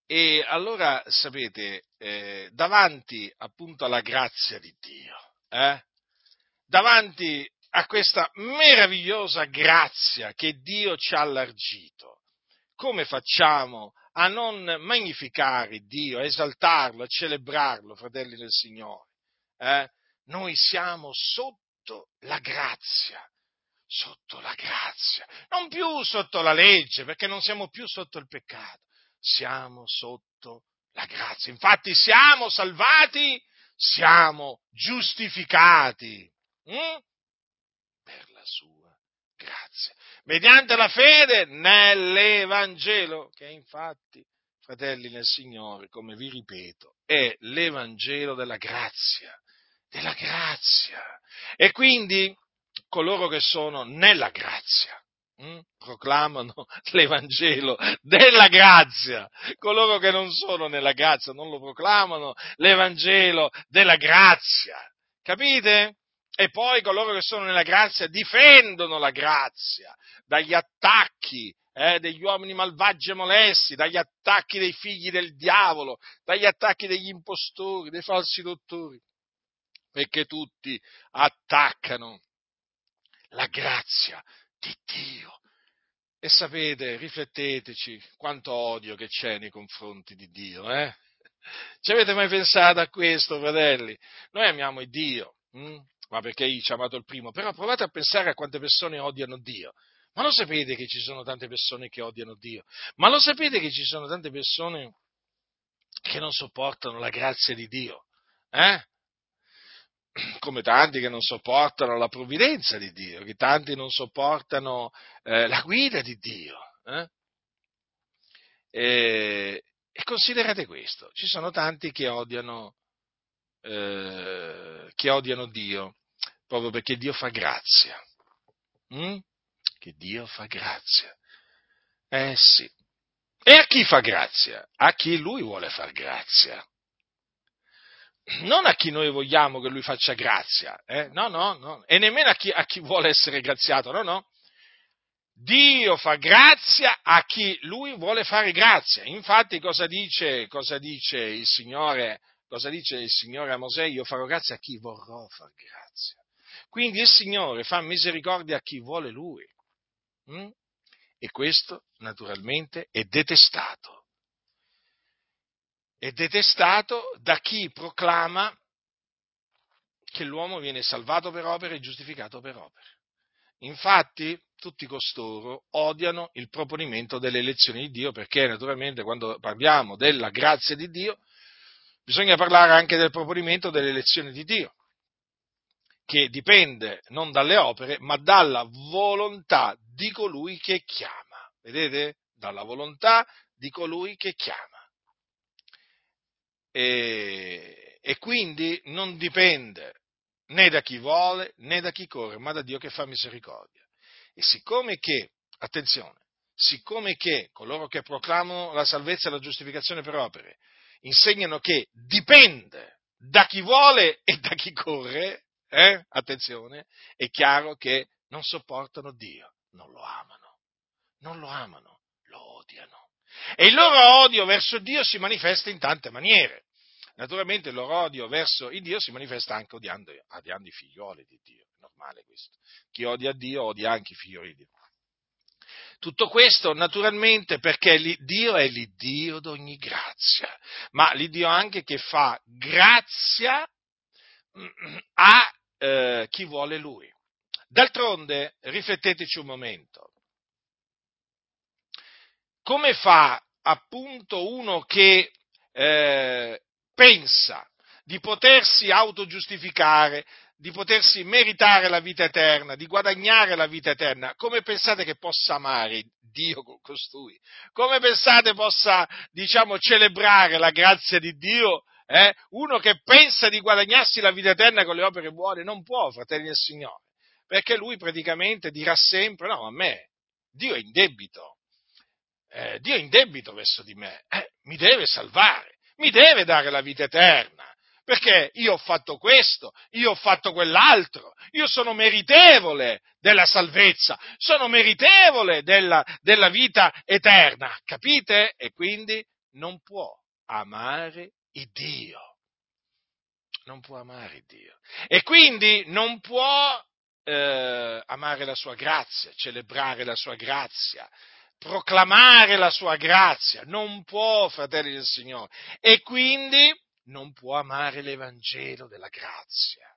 E allora, sapete, eh, davanti appunto alla grazia di Dio, eh, davanti a questa meravigliosa grazia che Dio ci ha allargito, come facciamo a non magnificare Dio, a esaltarlo, a celebrarlo, fratelli del Signore? Eh? Noi siamo sotto la grazia, sotto la grazia, non più sotto la legge, perché non siamo più sotto il peccato, siamo sotto la grazia. Infatti siamo salvati, siamo giustificati. Mm? La sua grazia, mediante la fede nell'Evangelo, che infatti, fratelli nel Signore, come vi ripeto, è l'Evangelo della grazia, della grazia. E quindi coloro che sono nella grazia, hm, proclamano l'Evangelo della grazia. Coloro che non sono nella grazia non lo proclamano l'Evangelo della grazia. Capite? E poi coloro che sono nella grazia difendono la grazia dagli attacchi eh, degli uomini malvagi e molesti, dagli attacchi dei figli del diavolo, dagli attacchi degli impostori, dei falsi dottori, perché tutti attaccano la grazia di Dio. E sapete, rifletteteci quanto odio che c'è nei confronti di Dio, eh? Ci avete mai pensato a questo, fratelli? Noi amiamo Dio, hm? Ma perché egli ci ha amato il primo, però provate a pensare a quante persone odiano Dio. Ma lo sapete che ci sono tante persone che odiano Dio? Ma lo sapete che ci sono tante persone che non sopportano la grazia di Dio? Eh? Come tanti che non sopportano la provvidenza di Dio, che tanti non sopportano eh, la guida di Dio. Eh? E, e, considerate questo, ci sono tanti che odiano, eh, che odiano Dio proprio perché Dio fa grazia. Mm? Che Dio fa grazia. Eh sì. E a chi fa grazia? A chi lui vuole far grazia. Non a chi noi vogliamo che lui faccia grazia, eh? no, no, no, e nemmeno a chi, a chi vuole essere graziato, no, no. Dio fa grazia a chi lui vuole fare grazia. Infatti cosa dice, cosa dice il Signore, cosa dice il Signore a Mosè? Io farò grazia a chi vorrò far grazia. Quindi il Signore fa misericordia a chi vuole Lui. Mm? E questo naturalmente è detestato. È detestato da chi proclama che l'uomo viene salvato per opere e giustificato per opere. Infatti, tutti costoro odiano il proponimento delle elezioni di Dio perché naturalmente quando parliamo della grazia di Dio bisogna parlare anche del proponimento delle elezioni di Dio che dipende non dalle opere, ma dalla volontà di colui che chiama. Vedete? Dalla volontà di colui che chiama. e, e quindi non dipende né da chi vuole né da chi corre, ma da Dio che fa misericordia. E siccome che, attenzione, siccome che coloro che proclamano la salvezza e la giustificazione per opere insegnano che dipende da chi vuole e da chi corre, eh, attenzione, è chiaro che non sopportano Dio, non lo amano, non lo amano, lo odiano. E il loro odio verso Dio si manifesta in tante maniere. Naturalmente il loro odio verso il Dio si manifesta anche odiando, odiando i figlioli di Dio, è normale questo. Chi odia Dio odia anche i figlioli di Dio. Tutto questo naturalmente perché Dio è l'Iddio d'ogni grazia, ma l'Iddio anche che fa grazia a eh, chi vuole Lui. D'altronde, rifletteteci un momento, come fa appunto uno che eh, pensa di potersi autogiustificare, di potersi meritare la vita eterna, di guadagnare la vita eterna, come pensate che possa amare Dio con costui? Come pensate possa, diciamo, celebrare la grazia di Dio? Eh? Uno che pensa di guadagnarsi la vita eterna con le opere buone non può, fratelli del Signore, perché lui praticamente dirà sempre, no, a me, Dio è in debito, eh, Dio è in debito verso di me, eh, mi deve salvare, mi deve dare la vita eterna perché io ho fatto questo, io ho fatto quell'altro, io sono meritevole della salvezza, sono meritevole della, della vita eterna, capite? E quindi non può amare il Dio. Non può amare Dio. E quindi non può eh, amare la sua grazia, celebrare la sua grazia, proclamare la sua grazia. Non può, fratelli del Signore. E quindi non può amare l'Evangelo della grazia.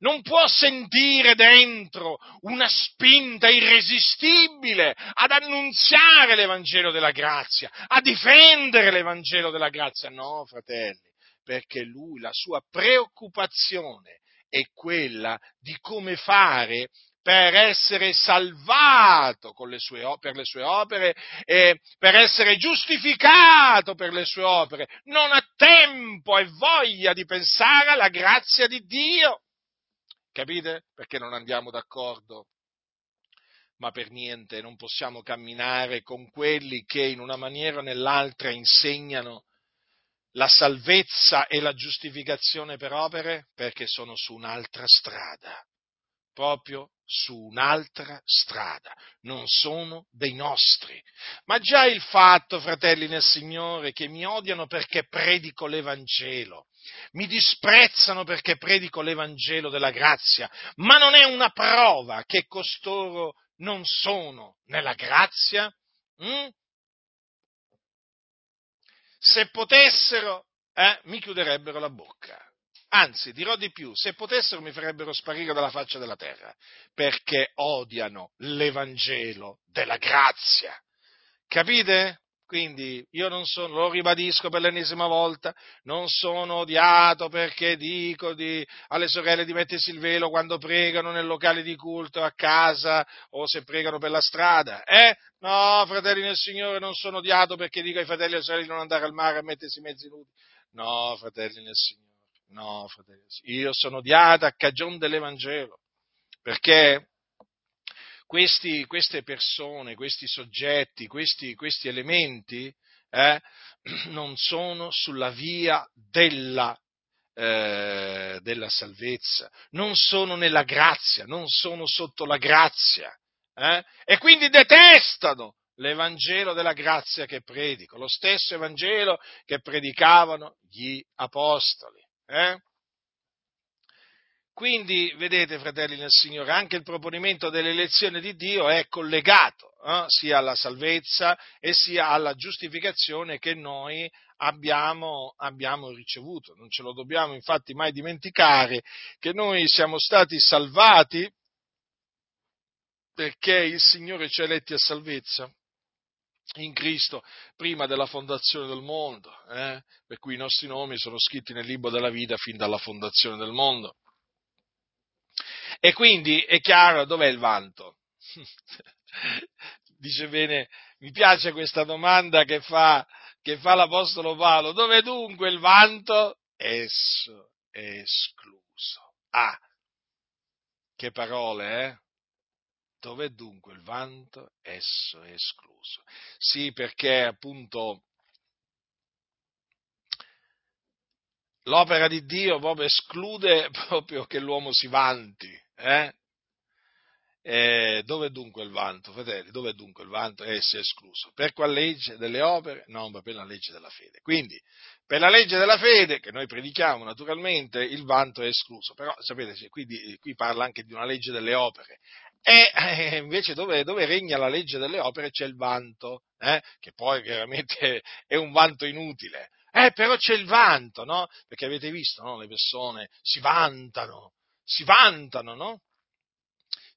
Non può sentire dentro una spinta irresistibile ad annunziare l'Evangelo della grazia, a difendere l'Evangelo della grazia. No, fratelli, perché lui, la sua preoccupazione è quella di come fare per essere salvato le sue, per le sue opere e per essere giustificato per le sue opere. Non ha tempo e voglia di pensare alla grazia di Dio. Capite? Perché non andiamo d'accordo? Ma per niente non possiamo camminare con quelli che in una maniera o nell'altra insegnano la salvezza e la giustificazione per opere perché sono su un'altra strada proprio su un'altra strada, non sono dei nostri. Ma già il fatto, fratelli nel Signore, che mi odiano perché predico l'Evangelo, mi disprezzano perché predico l'Evangelo della grazia, ma non è una prova che costoro non sono nella grazia? Mm? Se potessero, eh, mi chiuderebbero la bocca. Anzi, dirò di più, se potessero mi farebbero sparire dalla faccia della terra, perché odiano l'Evangelo della grazia. Capite? Quindi io non sono, lo ribadisco per l'ennesima volta, non sono odiato perché dico di, alle sorelle di mettersi il velo quando pregano nel locale di culto, a casa o se pregano per la strada. Eh? No, fratelli nel Signore, non sono odiato perché dico ai fratelli e alle sorelle di non andare al mare a mettersi mezzi nudi. No, fratelli nel Signore. No, fratelli, io sono odiata a cagione dell'Evangelo, perché questi, queste persone, questi soggetti, questi, questi elementi eh, non sono sulla via della, eh, della, salvezza, non sono nella grazia, non sono sotto la grazia eh, e quindi detestano l'Evangelo della grazia che predico, lo stesso Evangelo che predicavano gli apostoli. Eh? Quindi, vedete, fratelli nel Signore, anche il proponimento dell'elezione di Dio è collegato eh, sia alla salvezza e sia alla giustificazione che noi abbiamo, abbiamo, ricevuto. Non ce lo dobbiamo infatti mai dimenticare che noi siamo stati salvati perché il Signore ci ha eletti a salvezza in Cristo prima della fondazione del mondo, eh? per cui i nostri nomi sono scritti nel libro della vita fin dalla fondazione del mondo. E quindi è chiaro dov'è il vanto. Dice bene, mi piace questa domanda che fa, che fa l'Apostolo Paolo. Dove dunque il vanto? Esso è escluso. Ah, che parole, eh? Dove dunque il vanto? Esso è escluso. Sì, perché appunto l'opera di Dio proprio esclude proprio che l'uomo si vanti. Eh? Eh, dove dunque il vanto, fratelli? Dove dunque il vanto? Esso è escluso. Per quale legge delle opere? No, ma per la legge della fede. Quindi, per la legge della fede, che noi predichiamo naturalmente, il vanto è escluso. Però, sapete, qui, qui parla anche di una legge delle opere. E eh, invece dove, dove, regna la legge delle opere c'è il vanto, eh? che poi chiaramente è un vanto inutile. Eh, però c'è il vanto, no? Perché avete visto, no? Le persone si vantano, si vantano, no?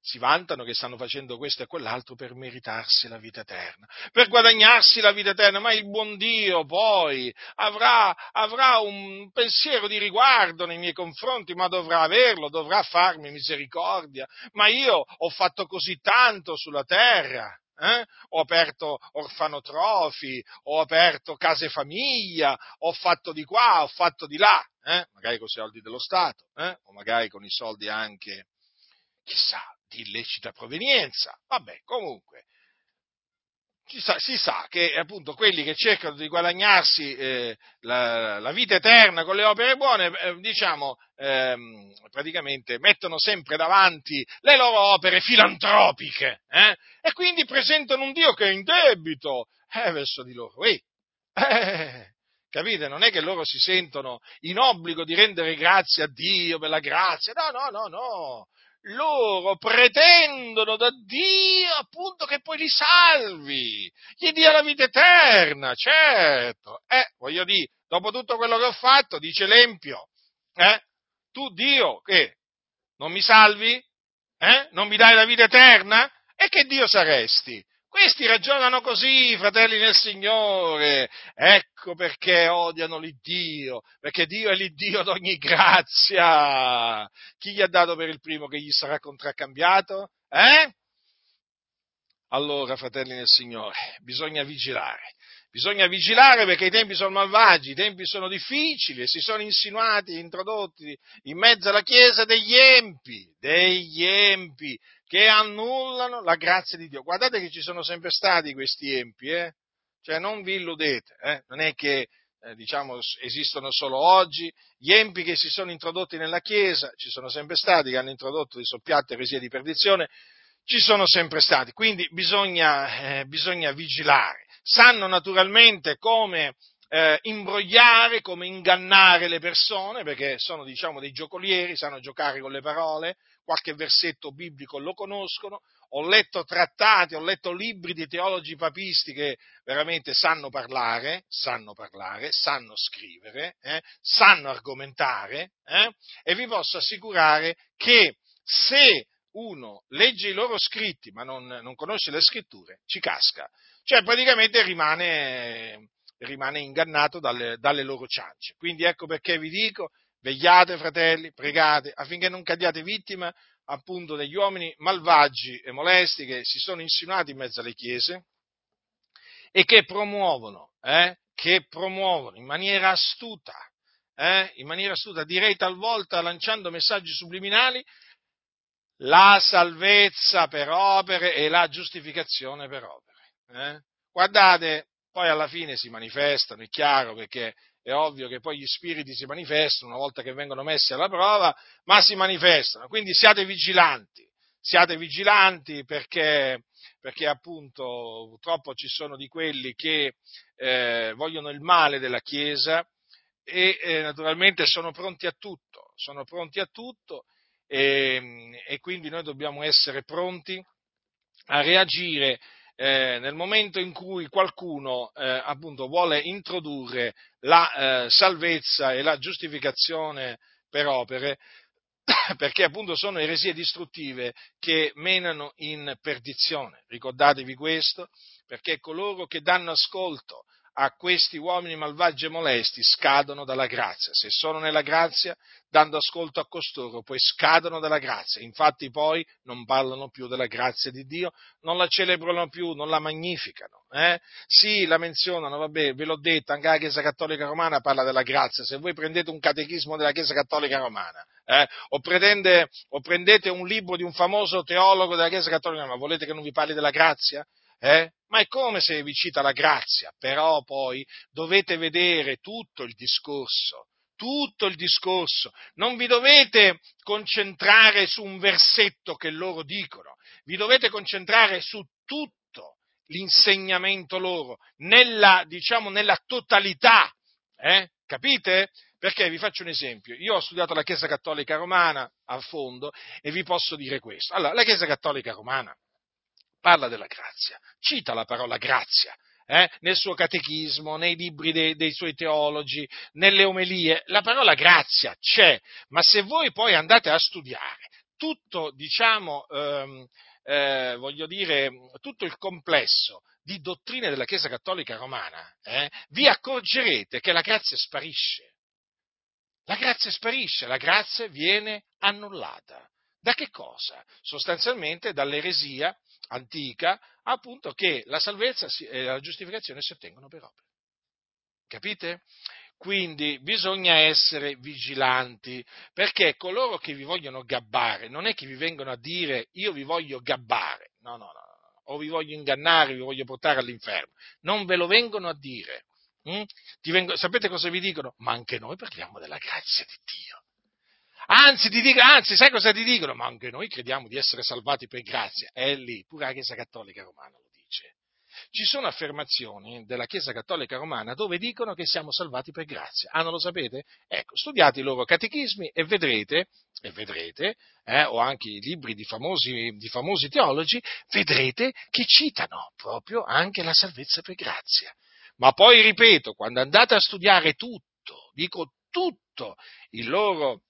Si vantano che stanno facendo questo e quell'altro per meritarsi la vita eterna, per guadagnarsi la vita eterna, ma il buon Dio poi avrà, avrà un pensiero di riguardo nei miei confronti, ma dovrà averlo, dovrà farmi misericordia, ma io ho fatto così tanto sulla terra. Eh? Ho aperto orfanotrofi, ho aperto case famiglia, ho fatto di qua, ho fatto di là, eh? magari con i soldi dello Stato, eh? o magari con i soldi anche, chissà, di illecita provenienza. Vabbè, comunque, sa, si sa che appunto quelli che cercano di guadagnarsi eh, la, la, vita eterna con le opere buone, eh, diciamo, ehm, praticamente mettono sempre davanti le loro opere filantropiche eh? e quindi presentano un Dio che è in debito eh, verso di loro. Ehi, eh, capite? Non è che loro si sentono in obbligo di rendere grazie a Dio per la grazia, no, no, no, no loro pretendono da Dio appunto che poi li salvi, gli dia la vita eterna, certo. Eh, voglio dire, dopo tutto quello che ho fatto, dice l'Empio, eh, tu Dio che non mi salvi? Eh? Non mi dai la vita eterna? E che Dio saresti? Questi ragionano così, fratelli nel Signore. Ecco perché odiano l'Iddio, perché Dio è l'Iddio d'ogni grazia. Chi gli ha dato per il primo che gli sarà contraccambiato? Eh? Allora, fratelli nel Signore, bisogna vigilare. Bisogna vigilare perché i tempi sono malvagi, i tempi sono difficili e si sono insinuati, introdotti in mezzo alla Chiesa degli empi, degli empi che annullano la grazia di Dio. Guardate che ci sono sempre stati questi empi, eh? cioè non vi illudete, eh? non è che eh, diciamo, esistono solo oggi, gli empi che si sono introdotti nella Chiesa, ci sono sempre stati, che hanno introdotto di soppiatto eresie di perdizione, ci sono sempre stati, quindi bisogna, eh, bisogna vigilare. Sanno naturalmente come eh, imbrogliare, come ingannare le persone, perché sono diciamo dei giocolieri, sanno giocare con le parole, qualche versetto biblico lo conoscono, ho letto trattati, ho letto libri di teologi papisti che veramente sanno parlare, sanno parlare, sanno scrivere, eh, sanno argomentare eh, e vi posso assicurare che se uno legge i loro scritti ma non, non conosce le scritture, ci casca, cioè praticamente rimane, rimane ingannato dalle, dalle loro ciance. Quindi ecco perché vi dico, Vegliate, fratelli, pregate affinché non cadiate vittima appunto degli uomini malvagi e molesti che si sono insinuati in mezzo alle chiese e che promuovono, eh, che promuovono in maniera astuta, eh, in maniera astuta, direi talvolta lanciando messaggi subliminali, la salvezza per opere e la giustificazione per opere. Eh? Guardate, poi alla fine si manifestano, è chiaro, perché è ovvio che poi gli spiriti si manifestano una volta che vengono messi alla prova, ma si manifestano. Quindi siate vigilanti, siate vigilanti perché, perché appunto purtroppo ci sono di quelli che eh, vogliono il male della Chiesa e eh, naturalmente sono pronti a tutto, sono pronti a tutto e, e quindi noi dobbiamo essere pronti a reagire eh, nel momento in cui qualcuno eh, appunto vuole introdurre la eh, salvezza e la giustificazione per opere, perché appunto sono eresie distruttive che menano in perdizione. Ricordatevi questo, perché coloro che danno ascolto a questi uomini malvagi e molesti scadono dalla grazia. Se sono nella grazia, dando ascolto a costoro, poi scadono dalla grazia. Infatti poi non parlano più della grazia di Dio, non la celebrano più, non la magnificano. Eh? Sì, la menzionano, vabbè, ve l'ho detto, anche la Chiesa Cattolica Romana parla della grazia. Se voi prendete un catechismo della Chiesa Cattolica Romana, eh, o, prendete, o, prendete un libro di un famoso teologo della Chiesa Cattolica Romana, volete che non vi parli della grazia? Eh? Ma è come se vi cita la grazia, però poi dovete vedere tutto il discorso, tutto il discorso, non vi dovete concentrare su un versetto che loro dicono, vi dovete concentrare su tutto l'insegnamento loro, nella, diciamo, nella totalità, eh? capite? Perché vi faccio un esempio, io ho studiato la Chiesa Cattolica Romana a fondo e vi posso dire questo. Allora, la Chiesa Cattolica Romana parla della grazia, cita la parola grazia. Eh, nel suo catechismo, nei libri dei, dei suoi teologi, nelle omelie, la parola grazia c'è, ma se voi poi andate a studiare tutto, diciamo, ehm, eh, voglio dire, tutto il complesso di dottrine della Chiesa Cattolica Romana, eh, vi accorgerete che la grazia sparisce. La grazia sparisce, la grazia viene annullata. Da che cosa? Sostanzialmente dall'eresia antica, appunto che la salvezza e la giustificazione si ottengono per opere. Capite? Quindi bisogna essere vigilanti, perché coloro che vi vogliono gabbare non è che vi vengono a dire io vi voglio gabbare, no, no, no, o vi voglio ingannare, vi voglio portare all'inferno, non ve lo vengono a dire. Hm? Vengo, sapete cosa vi dicono? Ma anche noi parliamo della grazia di Dio. Anzi, dico, anzi, sai cosa ti dicono? Ma anche noi crediamo di essere salvati per grazia. È lì, pure la Chiesa Cattolica Romana lo dice. Ci sono affermazioni della Chiesa Cattolica Romana dove dicono che siamo salvati per grazia. Ah, non lo sapete? Ecco, studiate i loro catechismi e vedrete, e vedrete eh, o anche i libri di famosi, di famosi teologi, vedrete che citano proprio anche la salvezza per grazia. Ma poi, ripeto, quando andate a studiare tutto, dico tutto, il loro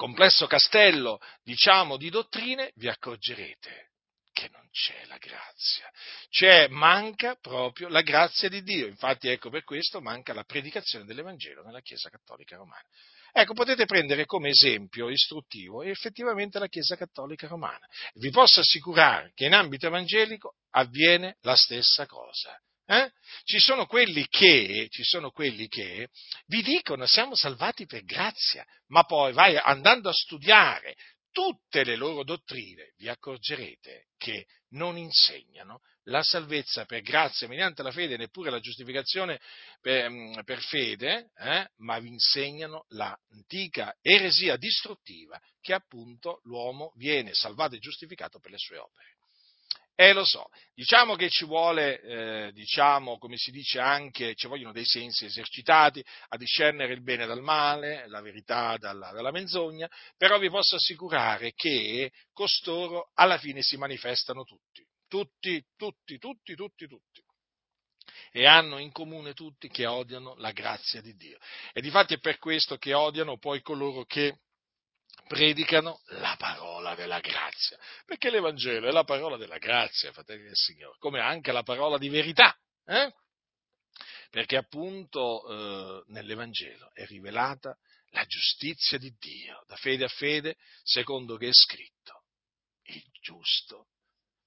complesso castello, diciamo, di dottrine, vi accorgerete che non c'è la grazia. C'è, manca proprio la grazia di Dio. Infatti, ecco per questo manca la predicazione dell'Evangelo nella Chiesa Cattolica Romana. Ecco, potete prendere come esempio istruttivo effettivamente la Chiesa Cattolica Romana. Vi posso assicurare che in ambito evangelico avviene la stessa cosa. Eh? Ci, sono che, ci, sono quelli che, vi dicono siamo salvati per grazia, ma poi vai andando a studiare tutte le loro dottrine, vi accorgerete che non insegnano la salvezza per grazia mediante la fede, neppure la giustificazione per, mm, per fede, eh? ma vi insegnano l'antica eresia distruttiva che appunto l'uomo viene salvato e giustificato per le sue opere. Eh, lo so, diciamo che ci vuole, eh, diciamo, come si dice anche, ci vogliono dei sensi esercitati a discernere il bene dal male, la verità dalla, dalla menzogna, però vi posso assicurare che costoro alla fine si manifestano tutti, tutti, tutti, tutti, tutti, tutti. E hanno in comune tutti che odiano la grazia di Dio. E difatti è per questo che odiano poi coloro che predicano la parola della grazia, perché l'Evangelo è la parola della grazia, fratelli del Signore, come anche la parola di verità, eh? perché appunto eh, nell'Evangelo è rivelata la giustizia di Dio, da fede a fede, secondo che è scritto, il giusto,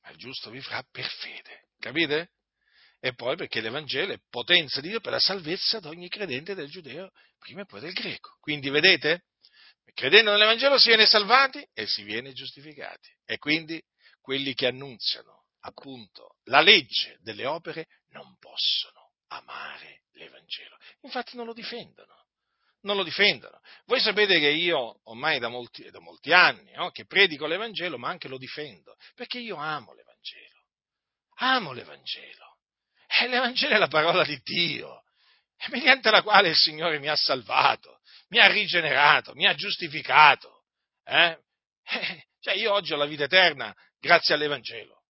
ma il giusto vivrà per fede, capite? E poi perché l'Evangelo è potenza di Dio per la salvezza di ogni credente del giudeo, prima e poi del greco. Quindi vedete? Credendo nell'Evangelo si viene salvati e si viene giustificati. E quindi quelli che annunziano appunto la legge delle opere non possono amare l'Evangelo. Infatti non lo difendono. Non lo difendono. Voi sapete che io ormai da molti, da molti anni no, che predico l'Evangelo, ma anche lo difendo, perché io amo l'Evangelo. Amo l'Evangelo. E l'Evangelo è la parola di Dio, mediante la quale il Signore mi ha salvato mi ha rigenerato, mi ha giustificato. Eh? Eh, cioè io oggi ho la vita eterna grazie all'Evangelo.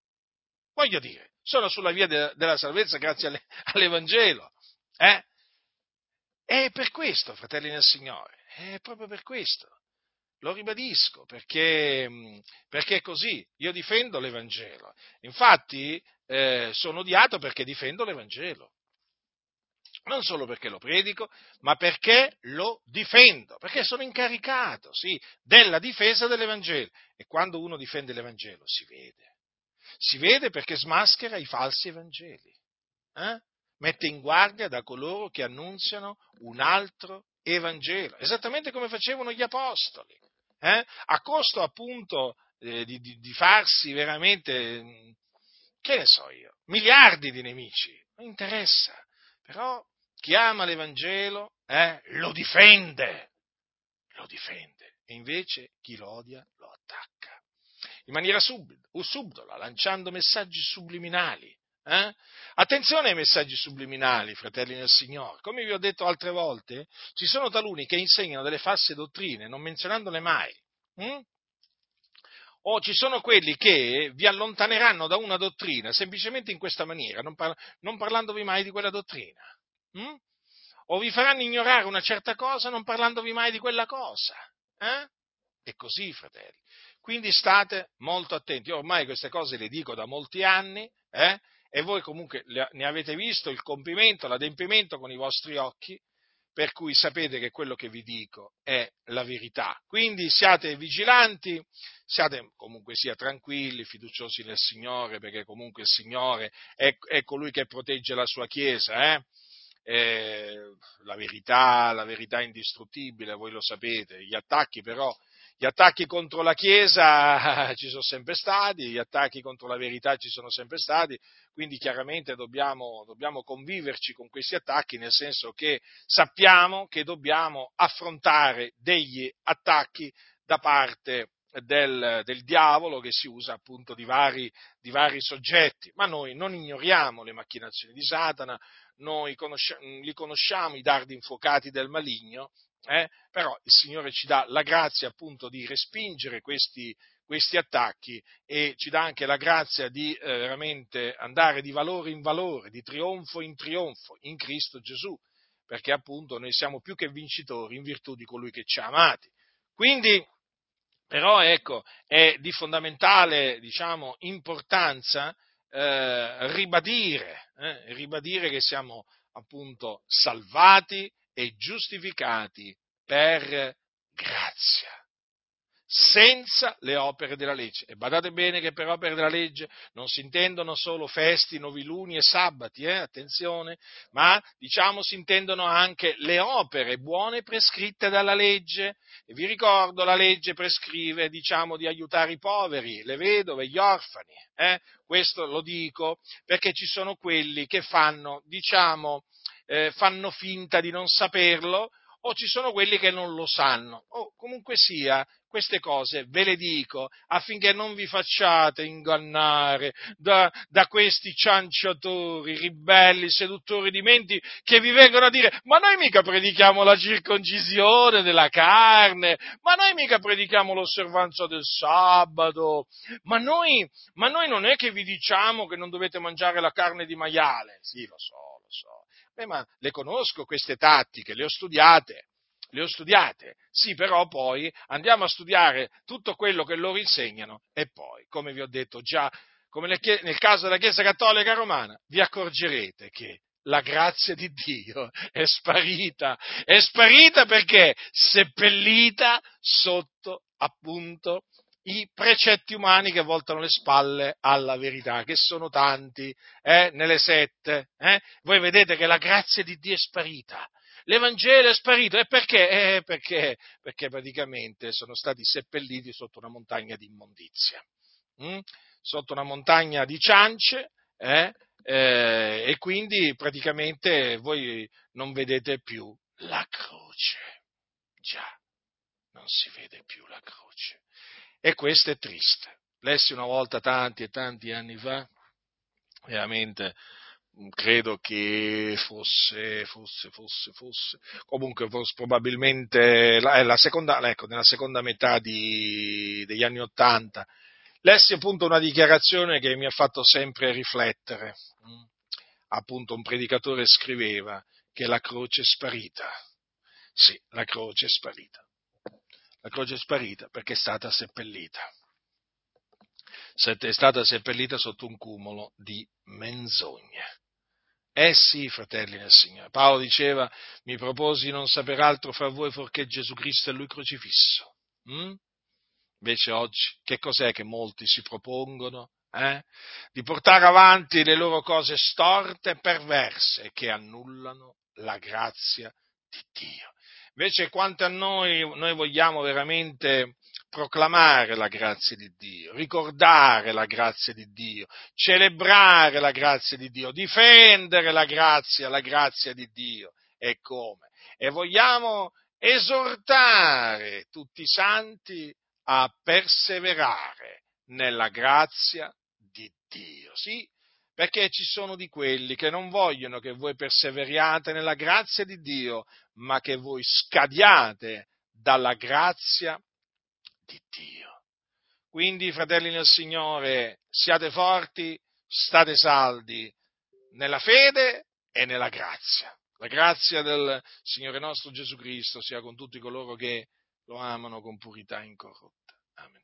Voglio dire, sono sulla via de- della salvezza grazie alle- all'Evangelo. Eh? È per questo, fratelli nel Signore, è proprio per questo. Lo ribadisco perché, mm, perché è così. Io difendo l'Evangelo. Infatti eh, sono odiato perché difendo l'Evangelo. Non solo perché lo predico, ma perché lo difendo, perché sono incaricato, sì, della difesa dell'Evangelo. E quando uno difende l'Evangelo si vede, si vede perché smaschera i falsi Evangeli, eh? mette in guardia da coloro che annunziano un altro Evangelo, esattamente come facevano gli Apostoli, eh? a costo appunto eh, di, di, di farsi veramente, che ne so io, miliardi di nemici, non interessa, però chi ama l'Evangelo eh, lo difende, lo difende, e invece chi lo odia lo attacca, in maniera subdola, lanciando messaggi subliminali. Eh? Attenzione ai messaggi subliminali, fratelli del Signore. Come vi ho detto altre volte, ci sono taluni che insegnano delle false dottrine, non menzionandole mai. Hm? O ci sono quelli che vi allontaneranno da una dottrina semplicemente in questa maniera, non, par- non parlandovi mai di quella dottrina. Hm? O vi faranno ignorare una certa cosa non parlandovi mai di quella cosa. Eh? È così, fratelli. Quindi state molto attenti. Io ormai queste cose le dico da molti anni, eh? e voi comunque ne avete visto il compimento, l'adempimento con i vostri occhi, per cui sapete che quello che vi dico è la verità. Quindi siate vigilanti, siate comunque sia tranquilli, fiduciosi nel Signore, perché comunque il Signore è, è colui che protegge la sua Chiesa. Eh? Eh, la verità, la verità indistruttibile, voi lo sapete, gli attacchi però gli attacchi contro la Chiesa ci sono sempre stati, gli attacchi contro la verità ci sono sempre stati, quindi chiaramente dobbiamo, dobbiamo conviverci con questi attacchi, nel senso che sappiamo che dobbiamo affrontare degli attacchi da parte del, del, diavolo che si usa appunto di vari, di vari, soggetti, ma noi non ignoriamo le macchinazioni di Satana, noi conosciamo, li conosciamo i dardi infuocati del maligno eh? però il Signore ci dà la grazia appunto di respingere questi, questi attacchi e ci dà anche la grazia di eh, veramente andare di valore in valore, di trionfo in trionfo in Cristo Gesù, perché appunto noi siamo più che vincitori in virtù di colui che ci ha amati. Quindi, però ecco, è di fondamentale, diciamo, importanza eh, ribadire, eh, ribadire che siamo appunto salvati e giustificati per grazia, senza le opere della legge. E badate bene che per opere della legge non si intendono solo festi, noviluni e sabati, eh? attenzione, ma diciamo si intendono anche le opere buone prescritte dalla legge. E vi ricordo, la legge prescrive, diciamo, di aiutare i poveri, le vedove, gli orfani. Eh? Questo lo dico perché ci sono quelli che fanno, diciamo, eh, fanno finta di non saperlo o ci sono quelli che non lo sanno. O comunque sia, queste cose ve le dico affinché non vi facciate ingannare da, da, questi cianciatori, ribelli, seduttori di menti che vi vengono a dire ma noi mica predichiamo la circoncisione della carne, ma noi mica predichiamo l'osservanza del sabato, ma noi, ma noi non è che vi diciamo che non dovete mangiare la carne di maiale. Sì, lo so, lo so Beh, ma le conosco queste tattiche, le ho studiate, le ho studiate. Sì, però poi andiamo a studiare tutto quello che loro insegnano e poi, come vi ho detto già, come nel caso della Chiesa Cattolica Romana, vi accorgerete che la grazia di Dio è sparita, è sparita perché seppellita sotto appunto i precetti umani che voltano le spalle alla verità, che sono tanti, eh, nelle sette. Eh? Voi vedete che la grazia di Dio è sparita. L'Evangelo è sparito. E perché? Eh, perché? Perché praticamente sono stati seppelliti sotto una montagna di immondizia, hm? sotto una montagna di ciance, eh? Eh, e quindi praticamente voi non vedete più la croce. Già, non si vede più la croce. E questo è triste. Lessi una volta tanti e tanti anni fa, veramente mm, credo che fosse, fosse, fosse, fosse, comunque fosse probabilmente la, la seconda, ecco, nella seconda metà di, degli anni Ottanta, lessi appunto una dichiarazione che mi ha fatto sempre riflettere. Mm. Appunto un predicatore scriveva che la croce è sparita. Sì, la croce è sparita la croce è sparita perché è stata seppellita. È stata seppellita sotto un cumulo di menzogne. Eh sì, fratelli del Signore. Paolo diceva, mi proposi non sapere altro fra voi fuorché Gesù Cristo e Lui crocifisso. Mm? Invece oggi, che cos'è che molti si propongono? Eh? Di portare avanti le loro cose storte e perverse che annullano la grazia di Dio. Invece quanto a noi, noi vogliamo veramente proclamare la grazia di Dio, ricordare la grazia di Dio, celebrare la grazia di Dio, difendere la grazia, la grazia di Dio. E come? E vogliamo esortare tutti i santi a perseverare nella grazia di Dio. Sì, perché ci sono di quelli che non vogliono che voi perseveriate nella grazia di Dio, ma che voi scadiate dalla grazia di Dio. Quindi, fratelli nel Signore, siate forti, state saldi nella fede e nella grazia. La grazia del Signore nostro Gesù Cristo sia con tutti coloro che lo amano con purità incorrotta. Amen.